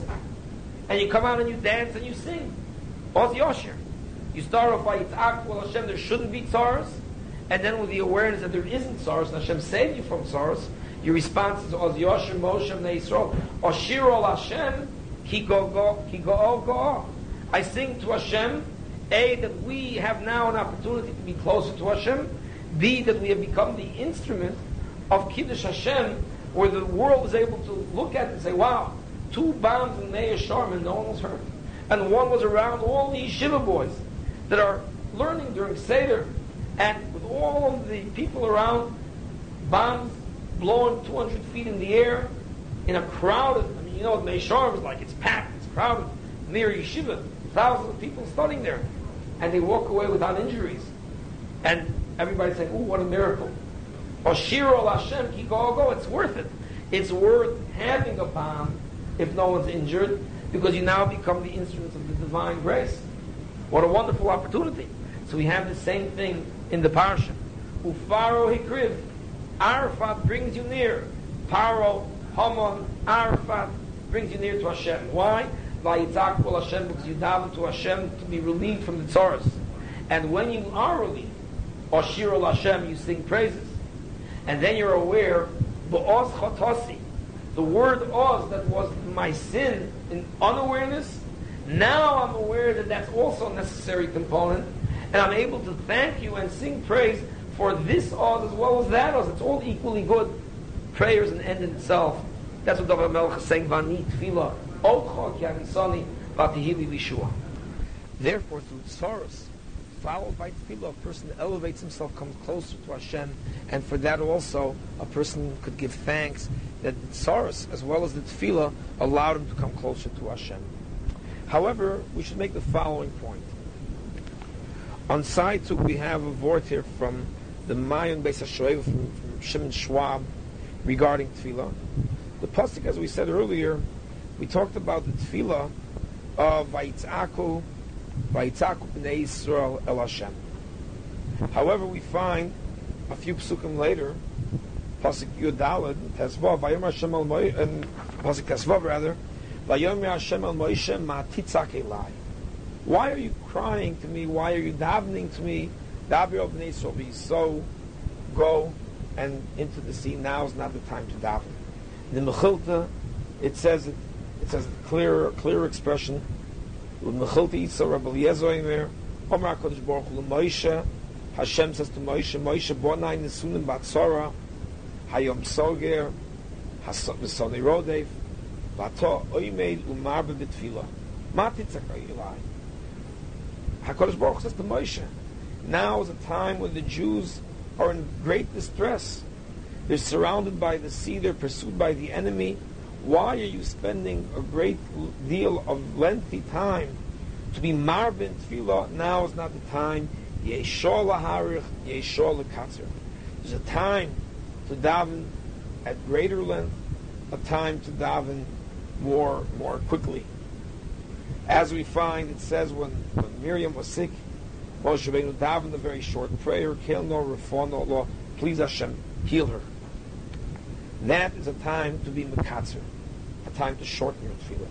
And you come out and you dance and you sing. Oz Yosher. You start off by Yitzhak, well Hashem, there shouldn't be tsaras. And then with the awareness that there isn't tsaras, and Hashem saved you from tsaras, your response is Oz Yosher Moshe Yisrael. Oshir ol Hashem ki go go ki go go. I sing to Hashem. A that we have now an opportunity to be closer to Hashem. B that we have become the instrument of Kiddush Hashem, where the world is able to look at and say, "Wow, two bombs in Meir and no one was hurt." And one was around all the yeshiva boys that are learning during Seder, and with all of the people around, bombs blowing 200 feet in the air, in a crowded, I mean, you know what Mea Shearim is like, it's packed, it's crowded, near yeshiva, thousands of people studying there, and they walk away without injuries. And everybody's saying, oh, what a miracle. Oshiro Hashem go, it's worth it. It's worth having a bomb if no one's injured, because you now become the instruments of the divine grace. What a wonderful opportunity. So we have the same thing in the parsha. Ufaro hikriv, Arafat brings you near. Paro, Haman, Arafat brings you near to Hashem. Why? Vayitzak kol Hashem, because you daven to Hashem to be relieved from the tzaras. And when you are relieved, Oshir Hashem, you sing praises. And then you're aware, Ba'oz chotasi, the word oz that was my sin in unawareness, now I'm aware that that's also a necessary component, and I'm able to thank you and sing praise for this oz as well as that oz. It's all equally good. Prayer is an end in itself. That's what David Melech is saying, Vani tefillah, Otcha ki vatihili lishua. Therefore, through tsaros, followed by tefillah, a person elevates himself, comes closer to Hashem, and for that also, a person could give thanks that the tsaros, as well as the tefillah, allowed him to come closer to Hashem. However, we should make the following point. On side two, we have a word here from the Mayan Beis HaShoev, from, from Shimon Schwab, regarding tefillah. The pasuk, as we said earlier, we talked about the tefillah of Vayitzaku, Vayitzaku b'nei Yisrael el Hashem. However, we find a few psukim later, pasuk Yudalad, Tesvav, Vayom Hashem el and pasuk Tesvav rather, Why are you crying to me? Why are you davening to me? So go and into the sea. Now is not the time to daven. In the Mechilta, it says it, it says a clear, clear expression. Hashem says to Moshe, Moshe bonai nesunim batzora, hayom soger, hasoni rodev, vato oimeid umarbe betfila. Matitzak Ilai. HaKadosh Baruch says to Moshe, now is a time when the Jews are in great distress. They're surrounded by the sea, they're pursued by the enemy. Why are you spending a great deal of lengthy time to be marvin tefillah? Now is not the time. Yeshua laharich, yeshua lekatzer. There's a time to daven at greater length, a time to daven more more quickly. As we find, it says when, when Miriam was sick, Moshe Rabbeinu davened a very short prayer, Kel no no law, please Hashem, heal her. That is a time to be mekatzer, a time to shorten your tefillah.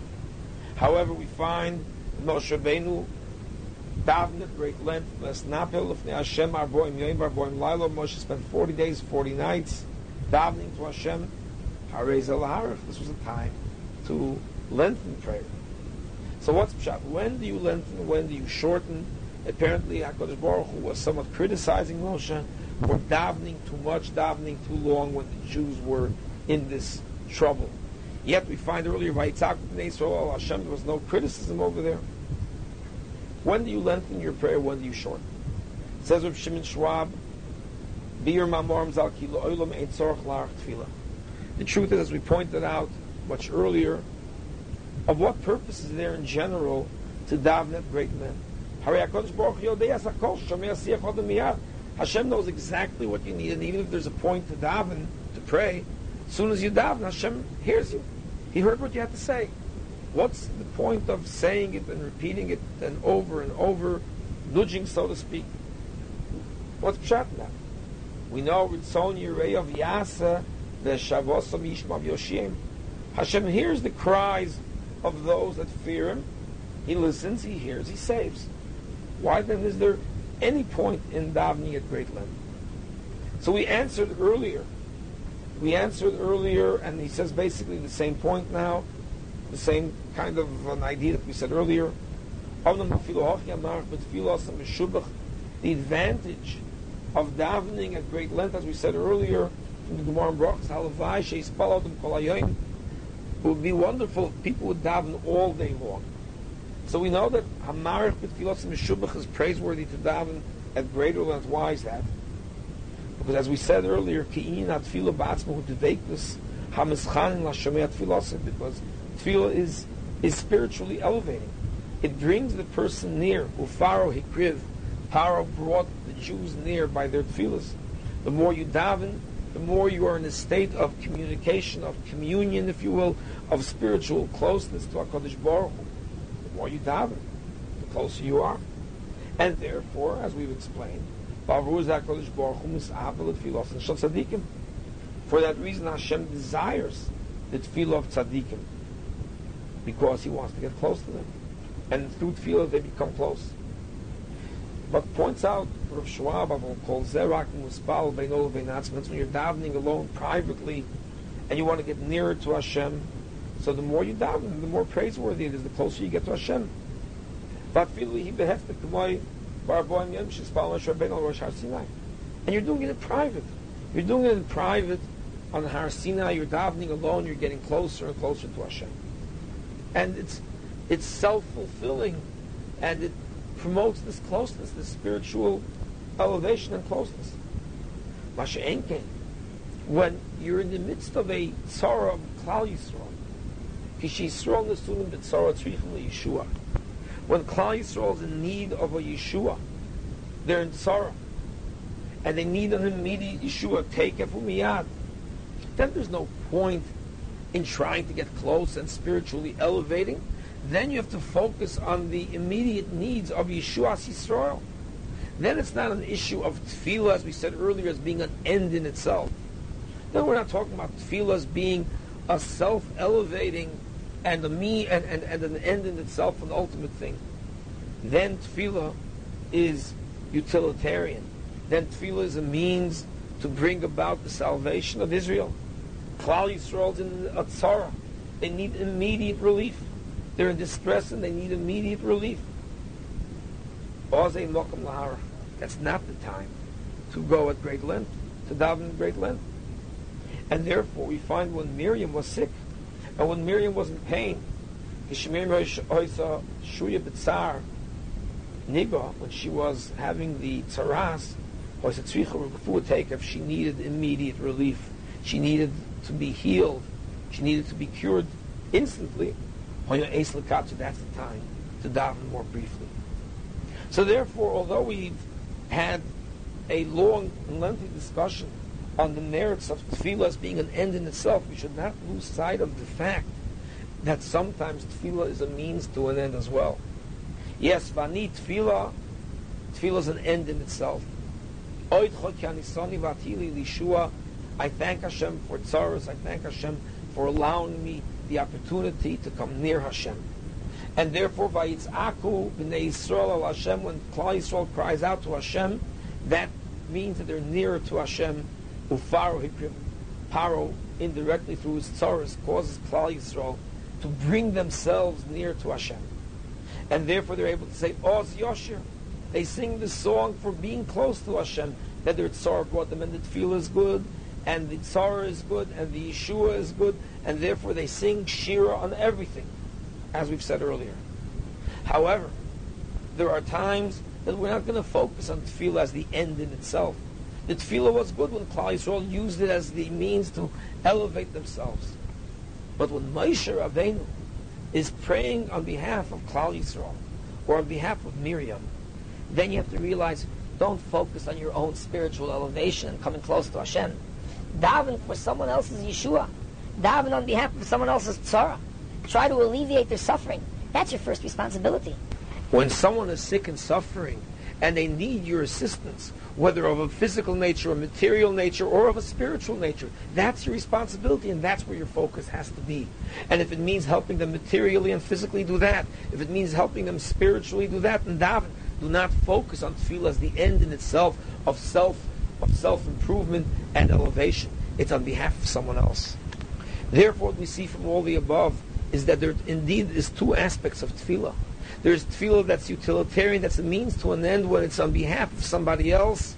However, we find Moshe Rabbeinu davened at great length, Les Napel of Hashem Arboim Yoim Arboim Lailo. Moshe spent 40 days, 40 nights davening to Hashem. Harez El This was a time to lengthen prayer. So what's pshat? When do you lengthen? When do you shorten? Apparently, HaKadosh Baruch Hu was somewhat criticizing Moshe for davening too much, davening too long when the Jews were in this trouble. Yet we find earlier by Yitzhak Israel, Hashem, there was no criticism over there. When do you lengthen your prayer? When do you shorten? It says of Shimon Schwab, The truth is, as we pointed out much earlier, of what purpose is there in general to daven at great men? Hashem knows exactly what you need, and even if there's a point to daven, to pray, as soon as you daven, Hashem hears you. He heard what you had to say. What's the point of saying it and repeating it and over and over, nudging, so to speak? What's pshat now? We know Ritzon Yirei of Yasa, the Shavosam Yishmav Yoshim. Hashem hears the cries of those that fear Him. He listens, He hears, He saves. Why then is there any point in davening at great length? So we answered earlier. We answered earlier, and he says basically the same point now, the same kind of an idea that we said earlier. The advantage of davening at great length, as we said earlier, from the Gemara and Brachas, would be wonderful if people would daven all day long. So we know that Hamarich B'tfilos Meshubach is praiseworthy to daven at greater length. Why is that? Because as we said earlier, Ki'in Atfilo Ba'atzma Hu Deveknus Hamischanin Lashomei Tfilah because tefillah is is spiritually elevating. It brings the person near. Ufaro Hikriv, Paro brought the Jews near by their tefillahs. The more you daven, the more you are in a state of communication, of communion, if you will, of spiritual closeness to HaKadosh Baruch Hu. The more you daven, the closer you are. And therefore, as we've explained, for that reason Hashem desires the tefillah of tzaddikim because he wants to get close to them. And through tefillah they become close. But points out Rav Schwab called Zerak Muspal Beinol Beinatzmans when you're davening alone privately and you want to get nearer to Hashem. So the more you daven, the more praiseworthy it is, the closer you get to Hashem. And you're doing it in private. You're doing it in private on Har Sinai. You're davening alone. You're getting closer and closer to Hashem. And it's it's self fulfilling, and it promotes this closeness, this spiritual elevation and closeness. Masha'enken, when you're in the midst of a tzara of Klal Yisrael, Kishi Yisrael Nesulim b'tzara tzrichim Yeshua. When Klal Yisrael is in need of a Yeshua, they're in tzara, and they need an immediate Yeshua, take miyad. Then there's no point in trying to get close and spiritually elevating then you have to focus on the immediate needs of Yeshua Yisrael. Then it's not an issue of tefillah, as we said earlier, as being an end in itself. Then we're not talking about tefillah as being a self-elevating and a me and, and, and an end in itself, an ultimate thing. Then tefillah is utilitarian. Then tefillah is a means to bring about the salvation of Israel. Klal Yisrael's in a tzara. They need immediate relief. They're in distress and they need immediate relief. That's not the time to go at great length, to daven at great length. And therefore, we find when Miriam was sick, and when Miriam was in pain, when she was having the tzaras, if she needed immediate relief, she needed to be healed, she needed to be cured instantly, when you're Ace that's the time to daven more briefly. So therefore, although we've had a long and lengthy discussion on the merits of tefillah as being an end in itself, we should not lose sight of the fact that sometimes tefillah is a means to an end as well. Yes, vani tefillah, tefillah is an end in itself. I thank Hashem for tzaras. I thank Hashem for allowing me the opportunity to come near Hashem. And therefore, by Vayitz'aku b'nei Yisrael al Hashem, when Klal Yisrael cries out to Hashem, that means that they're nearer to Hashem. Ufaro hikriv, Paro, indirectly through his tzaras, causes Klal Yisrael to bring themselves near to Hashem. And therefore they're able to say, Oz Yoshir. They sing the song for being close to Hashem, that their tzar brought them, and the tefillah is good, and the tzara is good, and the Yeshua is good, and therefore they sing Shira on everything, as we've said earlier. However, there are times that we're not going to focus on tefillah as the end in itself. The tefillah was good when Klal Yisrael used it as the means to elevate themselves. But when Moshe Rabbeinu is praying on behalf of Klal Yisrael, or on behalf of Miriam, then you have to realize, don't focus on your own spiritual elevation and coming close to Hashem. Daven for someone else's Yeshua daven on behalf of someone else's tzara. Try to alleviate their suffering. That's your first responsibility. When someone is sick and suffering, and they need your assistance, whether of a physical nature, a material nature, or of a spiritual nature. That's your responsibility, and that's where your focus has to be. And if it means helping them materially and physically, do that. If it means helping them spiritually, do that. And daven. Do not focus on tefillah as the end in itself of self of self improvement and elevation. It's on behalf of someone else. Therefore, what we see from all the above is that there indeed is two aspects of tefillah. There's tefillah that's utilitarian, that's a means to an end when it's on behalf of somebody else.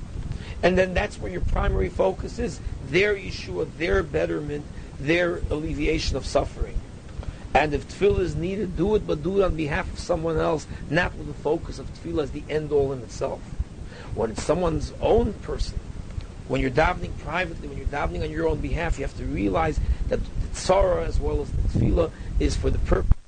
And then that's where your primary focus is their Yeshua, their betterment, their alleviation of suffering. And if tefillah is needed, do it, but do it on behalf of someone else, not with the focus of tefillah as the end all in itself. When it's someone's own person, When you're davening privately, when you're davening on your own behalf, you have to realize that the tzara as well as the tefillah is for the purpose